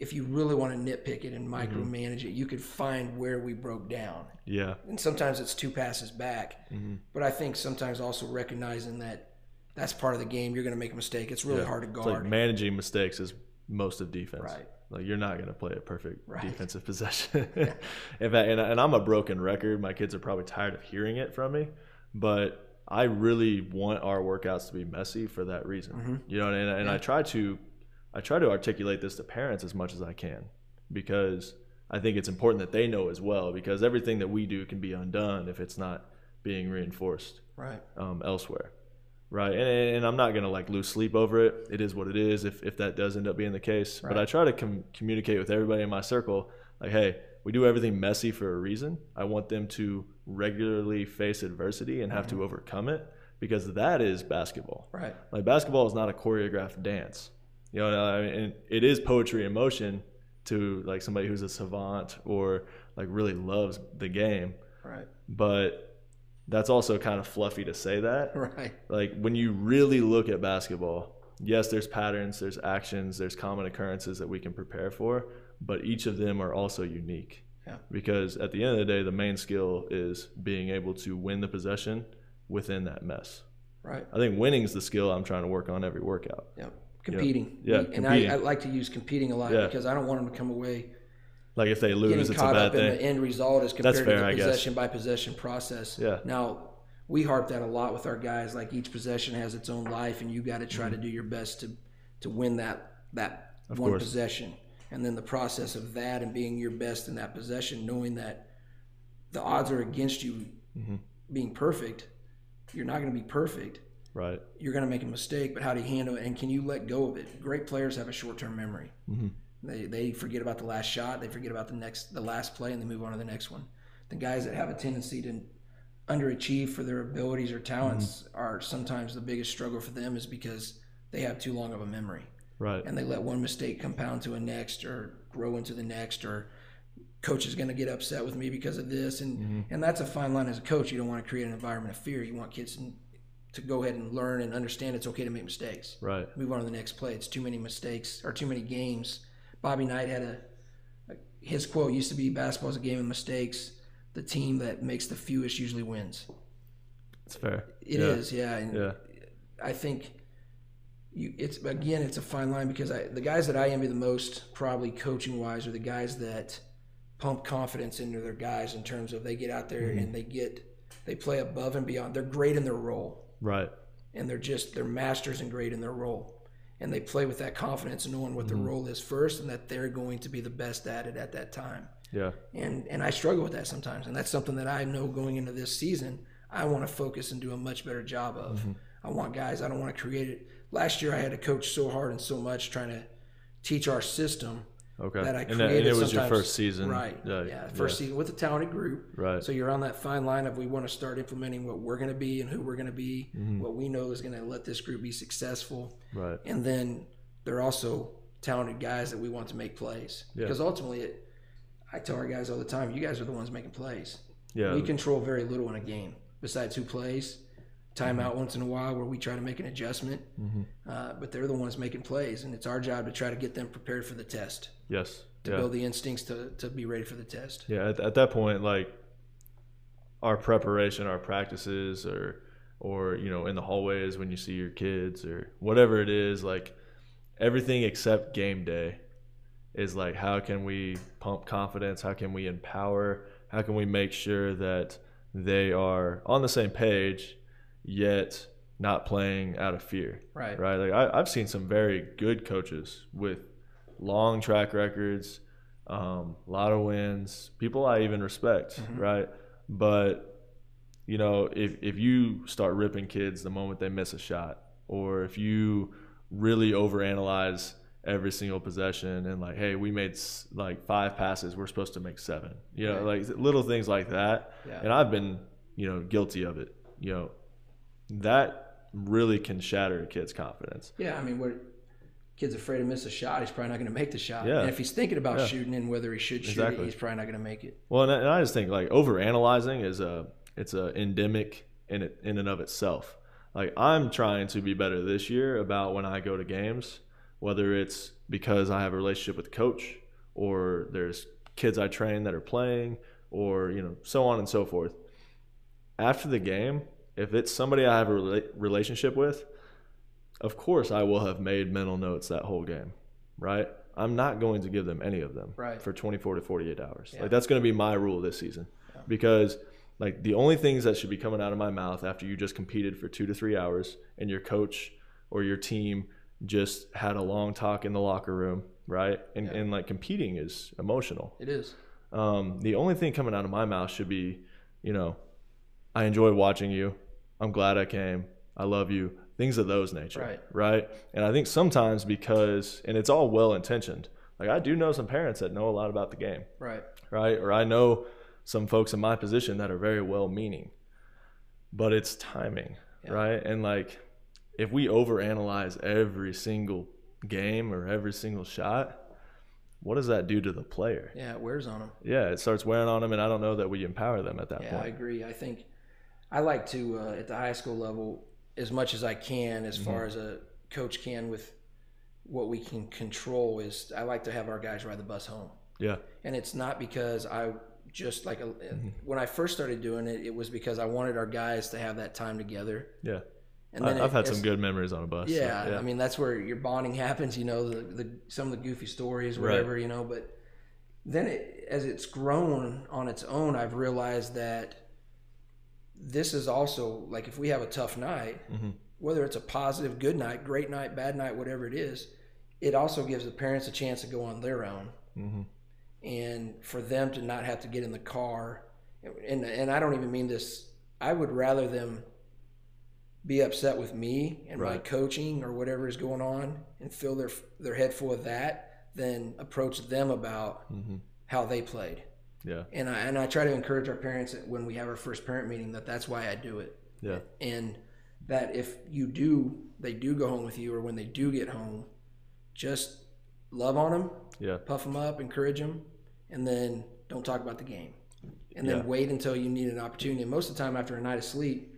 if you really want to nitpick it and Mm-hmm. micromanage it, you could find where we broke down. Yeah. And sometimes it's two passes back. Mm-hmm. But I think sometimes also recognizing that that's part of the game. You're going to make a mistake. It's really Yeah. hard to It's guard. like managing mistakes is most of defense. Right. Like you're not going to play a perfect Right. defensive possession. In fact, and, and I'm a broken record. My kids are probably tired of hearing it from me, but I really want our workouts to be messy for that reason. Mm-hmm. You know, and, and I try to, I try to articulate this to parents as much as I can, because I think it's important that they know as well. Because everything that we do can be undone if it's not being reinforced right. um, elsewhere. Right. And, and I'm not going to like lose sleep over it. It is what it is if, if that does end up being the case. But I try to com- communicate with everybody in my circle like, hey, we do everything messy for a reason. I want them to regularly face adversity and have to mm-hmm. overcome it because that is basketball. Right. Like basketball is not a choreographed dance. You know, I mean, it is poetry in motion to like somebody who's a savant or like really loves the game. Right. But that's also kind of fluffy to say that. Right. Like when you really look at basketball, yes, there's patterns, there's actions, there's common occurrences that we can prepare for, but each of them are also unique. Yeah. Because at the end of the day, the main skill is being able to win the possession within that mess. Right. I think winning is the skill I'm trying to work on every workout. Yeah. Competing. Yeah, and competing. I, I like to use competing a lot Yeah. because I don't want them to come away Like if they lose, it's a caught bad up in thing. the end result as compared fair, to the I guess. possession by possession process. Yeah. Now we harp that a lot with our guys. Like each possession has its own life, and you got to try to do your best to to win that that one Mm-hmm. course. possession. And then the process of that and being your best in that possession, knowing that the odds are against you Mm-hmm. being perfect. You're not going to be perfect. Right. you're going to make a mistake, but how do you handle it? And can you let go of it? Great players have a short term memory. Mm-hmm. They, they forget about the last shot, they forget about the next, the last play, and they move on to the next one. The guys that have a tendency to underachieve for their abilities or talents Mm-hmm. are sometimes the biggest struggle for them is because they have too long of a memory Right. and they let one mistake compound to a next or grow into the next or coach is going to get upset with me because of this and Mm-hmm. and that's a fine line as a coach you don't want to create an environment of fear you want kids to, to go ahead and learn and understand it's okay to make mistakes Right. move on to the next play it's too many mistakes or too many games bobby knight had a, his quote used to be basketball is a game of mistakes the team that makes the fewest usually wins It's fair. It yeah. is, yeah and Yeah. I think you it's again it's a fine line because I the guys that I envy the most probably coaching wise are the guys that pump confidence into their guys in terms of they get out there Mm-hmm. and they get they play above and beyond. They're great in their role. Right. and they're just they're masters and great in their role, and they play with that confidence, knowing what their role is first, and that they're going to be the best at it at that time. Yeah. And and I struggle with that sometimes, and that's something that I know going into this season. I want to focus and do a much better job of. Mm-hmm. I want guys. I don't want to create it. Last year, I had to coach so hard and so much trying to teach our system Okay. that I and, that, and it was your first season. right? Yeah. Yeah, first season with a talented group. Right. So you're on that fine line of we want to start implementing what we're going to be and who we're going to be, Mm-hmm. what we know is going to let this group be successful, Right. and then they're also talented guys that we want to make plays. Yeah. Because ultimately, it, I tell our guys all the time, you guys are the ones making plays. Yeah. We control very little in a game besides who plays. Mm-hmm. Timeout once in a while where we try to make an adjustment, uh, but they're the ones making plays, and it's our job to try to get them prepared for the test, yes. to yeah. build the instincts to, to be ready for the test. Yeah, at, at that point, like our preparation, our practices, or or you know, in the hallways when you see your kids or whatever it is, like everything except game day is like how can we pump confidence? How can we empower? How can we make sure that they are on the same page, yet not playing out of fear? Right. right? Like I, I've seen some very good coaches with long track records, um, a lot of wins, people I even respect, right? But you know, if if you start ripping kids the moment they miss a shot, or if you really overanalyze every single possession and like, hey, we made s- like five passes, we're supposed to make seven, you know, like little things like that. Yeah. And I've been, you know, guilty of it. You know, that really can shatter a kid's confidence. Yeah, I mean, what kid's afraid to miss a shot, he's probably not going to make the shot. Yeah. And if he's thinking about Yeah. shooting and whether he should shoot Exactly. it, he's probably not going to make it. Well, and I, just think like over analyzing is a it's a endemic in it in and of itself. Like I'm trying to be better this year about when I go to games, whether it's because I have a relationship with the coach or there's kids I train that are playing or you know so on and so forth. After the game, if it's somebody I have a rela- relationship with, of course I will have made mental notes that whole game, right? I'm not going to give them any of them Right. for 24 to 48 hours. Yeah. Like that's going to be my rule this season because like the only things that should be coming out of my mouth after you just competed for 2 to 3 hours and your coach or your team just had a long talk in the locker room, right? And Yeah. and like competing is emotional. It is. Um, the only thing coming out of my mouth should be, you know, I enjoy watching you. I'm glad I came. I love you. Things of those nature. Right. Right. And I think sometimes because, and it's all well intentioned. Like I do know some parents that know a lot about the game. Right. Right. Or I know some folks in my position that are very well meaning, but it's timing. Yeah. Right. And like if we overanalyze every single game or every single shot, what does that do to the player? Yeah, it wears on them. yeah, it starts wearing on them, and I don't know that we empower them at that point. Yeah, I agree. I think I like to uh, at the high school level as much as I can, as Mm-hmm. far as a coach can with what we can control. Is I like to have our guys ride the bus home, Yeah, and it's not because I just like a, Mm-hmm. when I first started doing it, it was because I wanted our guys to have that time together. yeah. And I, then I've it- had some good memories on a bus. so, Yeah, yeah. I mean that's where your bonding happens. You know, the, the some of the goofy stories, Right. whatever. You know, but then it, as it's grown on its own, I've realized that this is also like if we have a tough night, Mm-hmm. whether it's a positive, good night, great night, bad night, whatever it is, it also gives the parents a chance to go on their own Mhm. and for them to not have to get in the car. And and I don't even mean this. I would rather them be upset with me and my coaching or whatever is going on and fill their their head full of that than approach them about Mhm. how they played. Yeah, And I and I try to encourage our parents when we have our first parent meeting that that's why I do it. yeah, And that if you do they do go home with you or when they do get home, just love on them, yeah, puff them up, encourage them, and then don't talk about the game. And then Yeah. wait until you need an opportunity. And most of the time, after a night of sleep,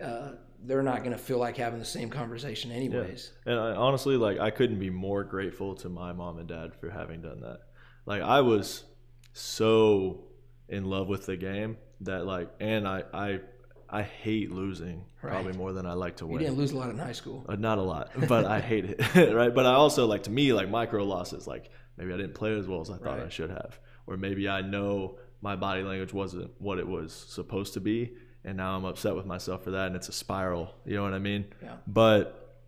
uh, they're not going to feel like having the same conversation, anyways. And I, honestly, like I couldn't be more grateful to my mom and dad for having done that. Like I was so in love with the game that like, and I I I hate losing probably more than I like to win. You didn't lose a lot in high school. Uh, not a lot, but I hate it, right? But I also like to me like micro losses, like maybe I didn't play as well as I thought I should have, or maybe I know my body language wasn't what it was supposed to be, and now I'm upset with myself for that, and it's a spiral. You know what I mean? Yeah. But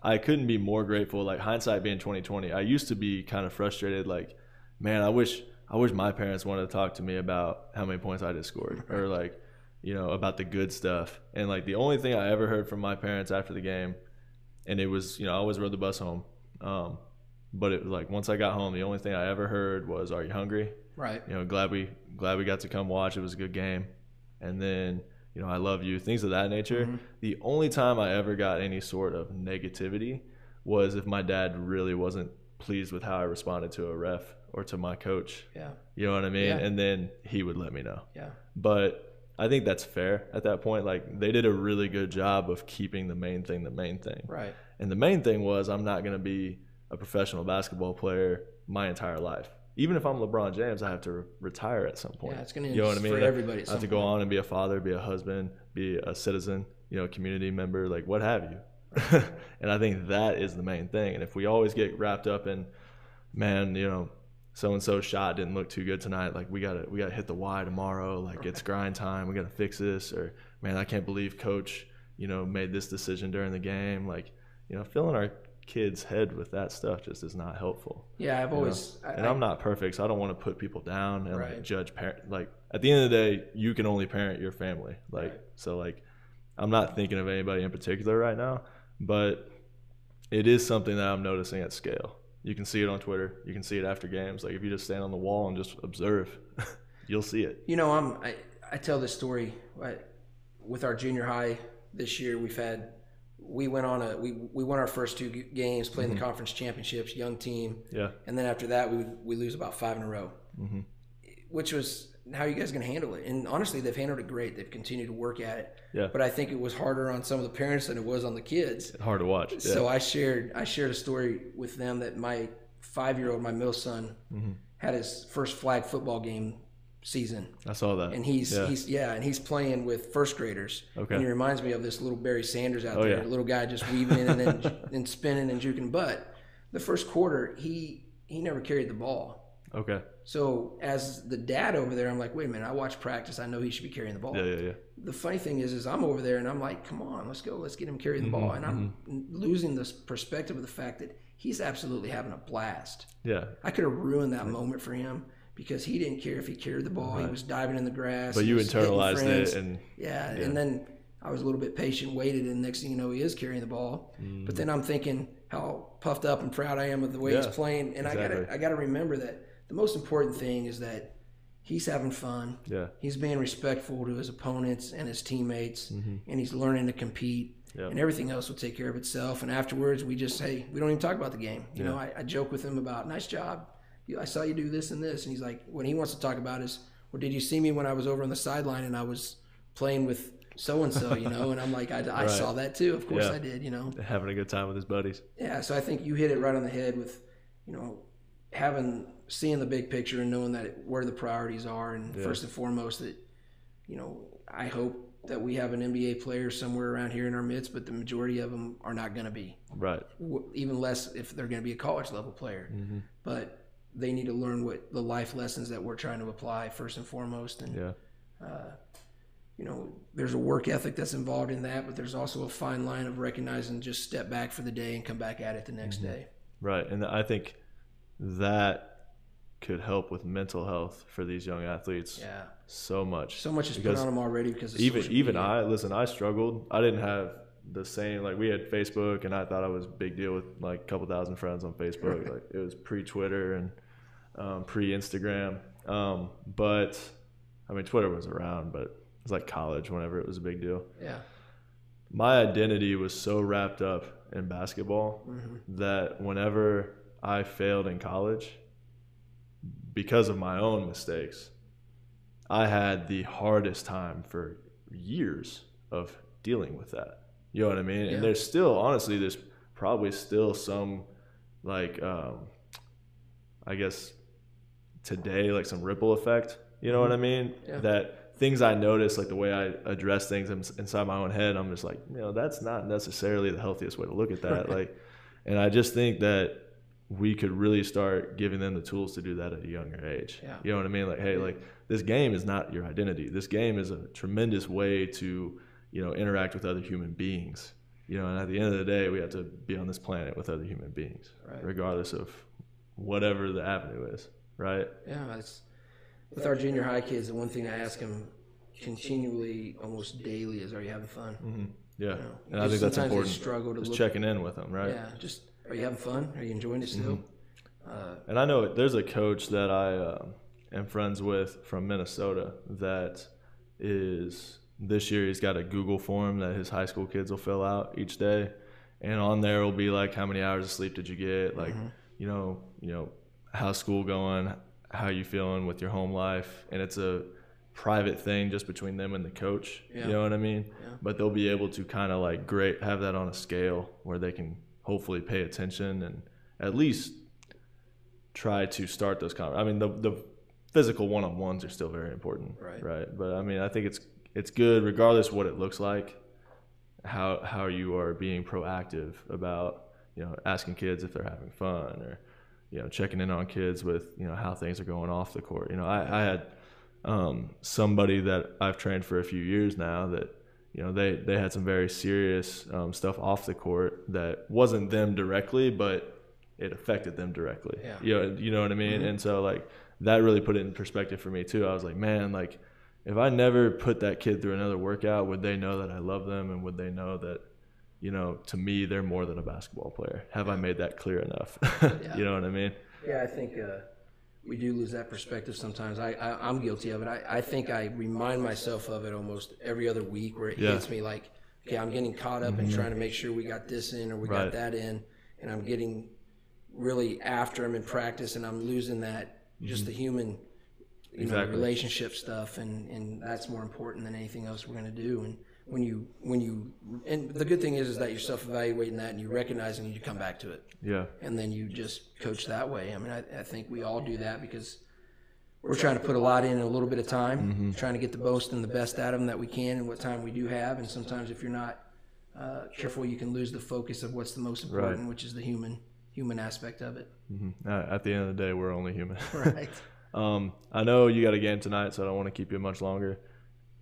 I couldn't be more grateful. Like hindsight being 2020, I used to be kind of frustrated. Like, man, I wish I wish my parents wanted to talk to me about how many points I just scored, or like, you know, about the good stuff. And like the only thing I ever heard from my parents after the game, and it was, you know, I always rode the bus home. Um, but it was like once I got home, the only thing I ever heard was, "Are you hungry?" Right. You know, glad we glad we got to come watch. It was a good game, and then you know, I love you, things of that nature. Mm-hmm. The only time I ever got any sort of negativity was if my dad really wasn't pleased with how I responded to a ref or to my coach. Yeah. You know what I mean? Yeah. And then he would let me know. Yeah. But I think that's fair at that point. Like they did a really good job of keeping the main thing the main thing. Right. And the main thing was I'm not going to be a professional basketball player my entire life. Even if I'm LeBron James, I have to re- retire at some point. Yeah, it's gonna You know what I mean? for everybody I have to some go point. on and be a father, be a husband, be a citizen, you know, community member, like what have you. and I think that is the main thing. And if we always get wrapped up in, man, you know, so and so shot didn't look too good tonight. Like we gotta we gotta hit the Y tomorrow. Like it's grind time. We gotta fix this. Or man, I can't believe coach, you know, made this decision during the game. Like, you know, filling our kids' head with that stuff just is not helpful. Yeah, I've always. I, and I'm not perfect, so I don't want to put people down and Right. like judge parent. Like at the end of the day, you can only parent your family. Like Right. so, like I'm not thinking of anybody in particular right now, but it is something that I'm noticing at scale. You can see it on Twitter. You can see it after games. Like if you just stand on the wall and just observe, you'll see it. You know, I'm. I, I tell this story I, with our junior high this year. We've had. We went on a. We we won our first two games, playing Mm-hmm. the conference championships, young team, Yeah. and then after that we we lose about five in a row, Mhm. which was how are you guys going to handle it? And honestly, they've handled it great. They've continued to work at it. Yeah. But I think it was harder on some of the parents than it was on the kids. Hard to watch. Yeah. So I shared I shared a story with them that my five year old, my middle son, Mm-hmm. had his first flag football game season, I saw that. and he's yeah. he's yeah, and he's playing with first graders. Okay. And he reminds me of this little Barry Sanders out Oh, there, yeah. little guy just weaving in and then and spinning and juking. But the first quarter, he he never carried the ball. okay. So as the dad over there, I'm like, wait a minute, I watch practice. I know he should be carrying the ball Yeah, yeah, yeah. the funny thing is, is I'm over there and I'm like, come on, let's go, let's get him carrying the Mm-hmm, ball, and I'm losing this perspective of the fact that he's absolutely having a blast. Yeah. I could have ruined that moment for him because he didn't care if he carried the ball. He was diving in the grass. But you internalized it, and yeah, and then I was a little bit patient, waited, and next thing you know, he is carrying the ball. But then I'm thinking how puffed up and proud I am of the way he's Mm-hmm. Playing, and I gotta I gotta remember that the most important thing is that he's having fun. yeah, He's being respectful to his opponents and his teammates, Mm-hmm. and he's learning to compete. Yep. And everything else will take care of itself. And afterwards, we just hey, we don't even talk about the game. You know, I, I joke with him about nice job. You, I saw you do this and this, and he's like, what he wants to talk about is, well, did you see me when I was over on the sideline and I was playing with so and so? You know, and I'm like, I, I Right. saw that too. Of course, Yeah. I did. You know, having a good time with his buddies. yeah, so I think you hit it right on the head with, you know, having seeing the big picture and knowing that it, where the priorities are, and first and foremost that, you know, I hope that we have an NBA player somewhere around here in our midst, but the majority of them are not going to be, Right. W- even less if they're going to be a college level player. Mm-hmm. But they need to learn what the life lessons that we're trying to apply first and foremost, and Yeah. you know, there's a work ethic that's involved in that, but there's also a fine line of recognizing just step back for the day and come back at it the next Mm-hmm. day. Right. And I think that could help with mental health for these young athletes Yeah. so much. So much is put on them already because of even even media. I listen. I struggled. I didn't have the same like we had Facebook, and I thought I was big deal with like a couple thousand friends on Facebook. like it was pre Twitter and um, pre Instagram. Um, but I mean, Twitter was around, but it was like college whenever it was a big deal. Yeah. my identity was so wrapped up in basketball Mm-hmm. that whenever I failed in college because of my own mistakes, I had the hardest time for years of dealing with that. You know what I mean? Yeah. And there's still, honestly, there's probably still some, like, um, I guess today, like some ripple effect. You know what I mean? Mm-hmm. Yeah. That things I notice, like the way I address things inside my own head, I'm just like, you know, that's not necessarily the healthiest way to look at that. like, and I just think that we could really start giving them the tools to do that at a younger age. Yeah. You know what I mean? Like, hey, like this game is not your identity. This game is a tremendous way to, you know, interact with other human beings. You know, and at the end of the day, we have to be on this planet with other human beings, Right. regardless of whatever the avenue is, right? Yeah, it's with our junior high kids. The one thing I ask them continually, almost daily, is, "Are you having fun?" Mm-hmm. Yeah, You know, and I think that's important. Struggle to Just look. checking in with them, right? Yeah, just are you having fun? Are you enjoying it still? Uh, And I know there's a coach that I uh, am friends with from Minnesota that is this year he's got a Google form that his high school kids will fill out each day, and on there will be like how many hours of sleep did you get, like you know, you know, how's school going, how you feeling with your home life, and it's a private thing just between them and the coach. Yeah. You know what I mean? Yeah. But they'll be able to kind of like great have that on a scale where they can hopefully pay attention and at least try to start those conversations. I mean, the the physical one on ones are still very important, Right. Right. But I mean, I think it's it's good regardless what it looks like. How how you are being proactive about you know asking kids if they're having fun or you know checking in on kids with you know how things are going off the court. You know, I, I had um, somebody that I've trained for a few years now that you know they they had some very serious um, stuff off the court that wasn't them directly, but it affected them directly. Yeah. You know, you know what I mean? And so like that really put it in perspective for me too. I was like, man, like if I never put that kid through another workout, would they know that I love them and would they know that you know, to me they're more than a basketball player. Have I made that clear enough? you know what I mean? Yeah, I think uh, we do lose that perspective sometimes. I, I I'm guilty of it. I, I think I remind myself of it almost every other week where it Yeah. hits me like, okay, I'm getting caught up in mm-hmm. trying to make sure we got this in or we Right. got that in, and I'm getting really after him in practice, and I'm losing that just the mm-hmm. human, you know, relationship stuff, and and that's more important than anything else we're gonna do. And when you when you and the good thing is is that you're self evaluating that and you recognize and you come back to it Yeah. and then you just coach that way. I mean, I, I think we all do that because we're trying to put a lot in in a little bit of time, trying to get the most and the best out of them that we can in what time we do have. And sometimes if you're not uh, careful, you can lose the focus of what's the most important, which is the human human aspect of it. hmm At the end of the day, we're only human. Right. Um, I know you got a game tonight, so I don't want to keep you much longer.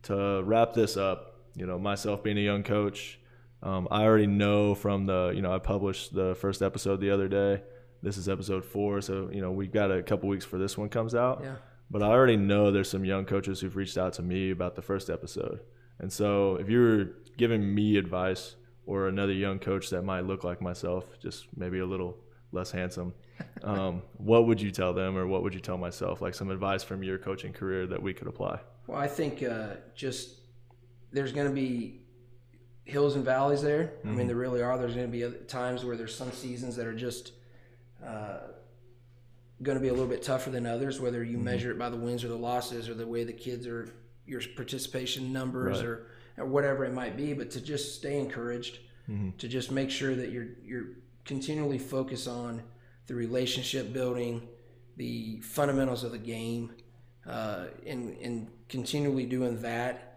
To wrap this up, you know, myself being a young coach, um, I already know from the, you know, I published the first episode the other day. This is episode four, so you know we got a couple weeks for this one comes out. Yeah. But I already know there's some young coaches who've reached out to me about the first episode, and so if you were giving me advice or another young coach that might look like myself, just maybe a little less handsome, um, what would you tell them, or what would you tell myself? Like some advice from your coaching career that we could apply. Well, I think uh, just there's going to be hills and valleys there. I mean, there really are. There's going to be times where there's some seasons that are just uh, going to be a little bit tougher than others, whether you measure it by the wins or the losses or the way the kids are, your participation numbers Right. or, or whatever it might be. But to just stay encouraged, to just make sure that you're you're continually focus on the relationship building, the fundamentals of the game, uh, and and continually doing that,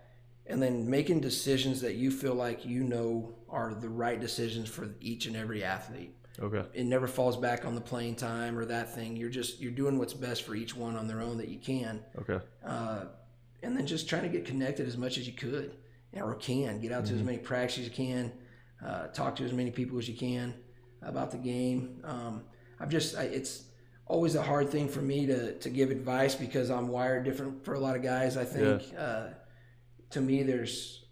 and then making decisions that you feel like you know are the right decisions for each and every athlete. Okay. It never falls back on the playing time or that thing. You're just you're doing what's best for each one on their own that you can, Okay. uh, and then just trying to get connected as much as you could or can. Get out to as many practices as you can, uh, talk to as many people as you can about the game. Um, I've just I, it's always a hard thing for me to to give advice because I'm wired different for a lot of guys. I think uh, to me there's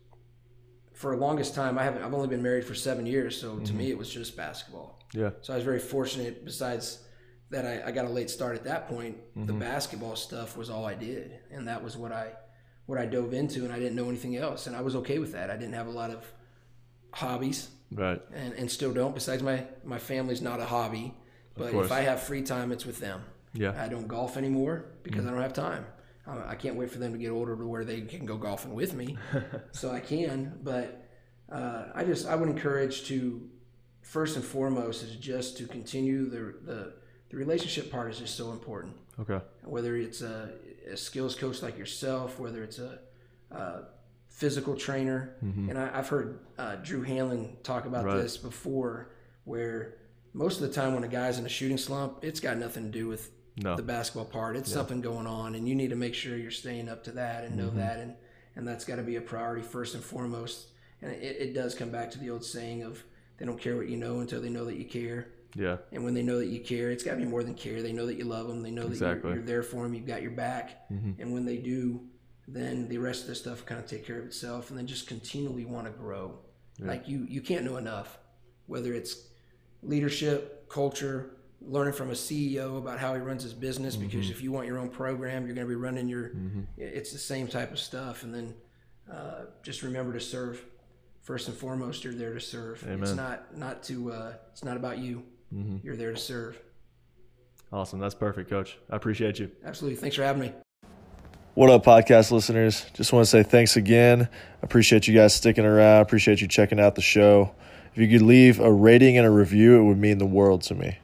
for the longest time I haven't I've only been married for seven years, so to mm-hmm. me it was just basketball. Yeah. So I was very fortunate. Besides that, I, I got a late start at that point. The mm-hmm. basketball stuff was all I did, and that was what I what I dove into, and I didn't know anything else, and I was okay with that. I didn't have a lot of hobbies, Right. and, and still don't. Besides, my my family's not a hobby, but if I have free time, it's with them. Yeah. I don't golf anymore because mm. I don't have time. I I can't wait for them to get older to where they can go golfing with me, so I can. But uh, I just I would encourage to first and foremost is just to continue the the the relationship part is just so important. Okay. Whether it's a, a skills coach like yourself, whether it's a, uh physical trainer, and I, I've heard uh, Drew Hanlen talk about Right. this before, where most of the time when a guy's in a shooting slump, it's got nothing to do with No. the basketball part. It's something going on, and you need to make sure you're staying up to that and know mm-hmm. that, and and that's got to be a priority first and foremost. And it, it does come back to the old saying of they don't care what you know until they know that you care. Yeah. And when they know that you care, it's got to be more than care. They know that you love them. They know that Exactly. you're, you're there for them. You've got your back. Mm-hmm. And when they do, then the rest of the stuff kind of take care of itself. And then just continually want to grow. Like you, you can't know enough. Whether it's leadership, culture, learning from a CEO about how he runs his business. Because if you want your own program, you're going to be running your. It's the same type of stuff. And then uh, just remember to serve. First and foremost, you're there to serve. It's not not to. Uh, it's not about you. You're there to serve. Awesome. That's perfect, coach. I appreciate you. Absolutely. Thanks for having me. What up, podcast listeners? Just want to say thanks again. Appreciate you guys sticking around. Appreciate you checking out the show. If you could leave a rating and a review, it would mean the world to me.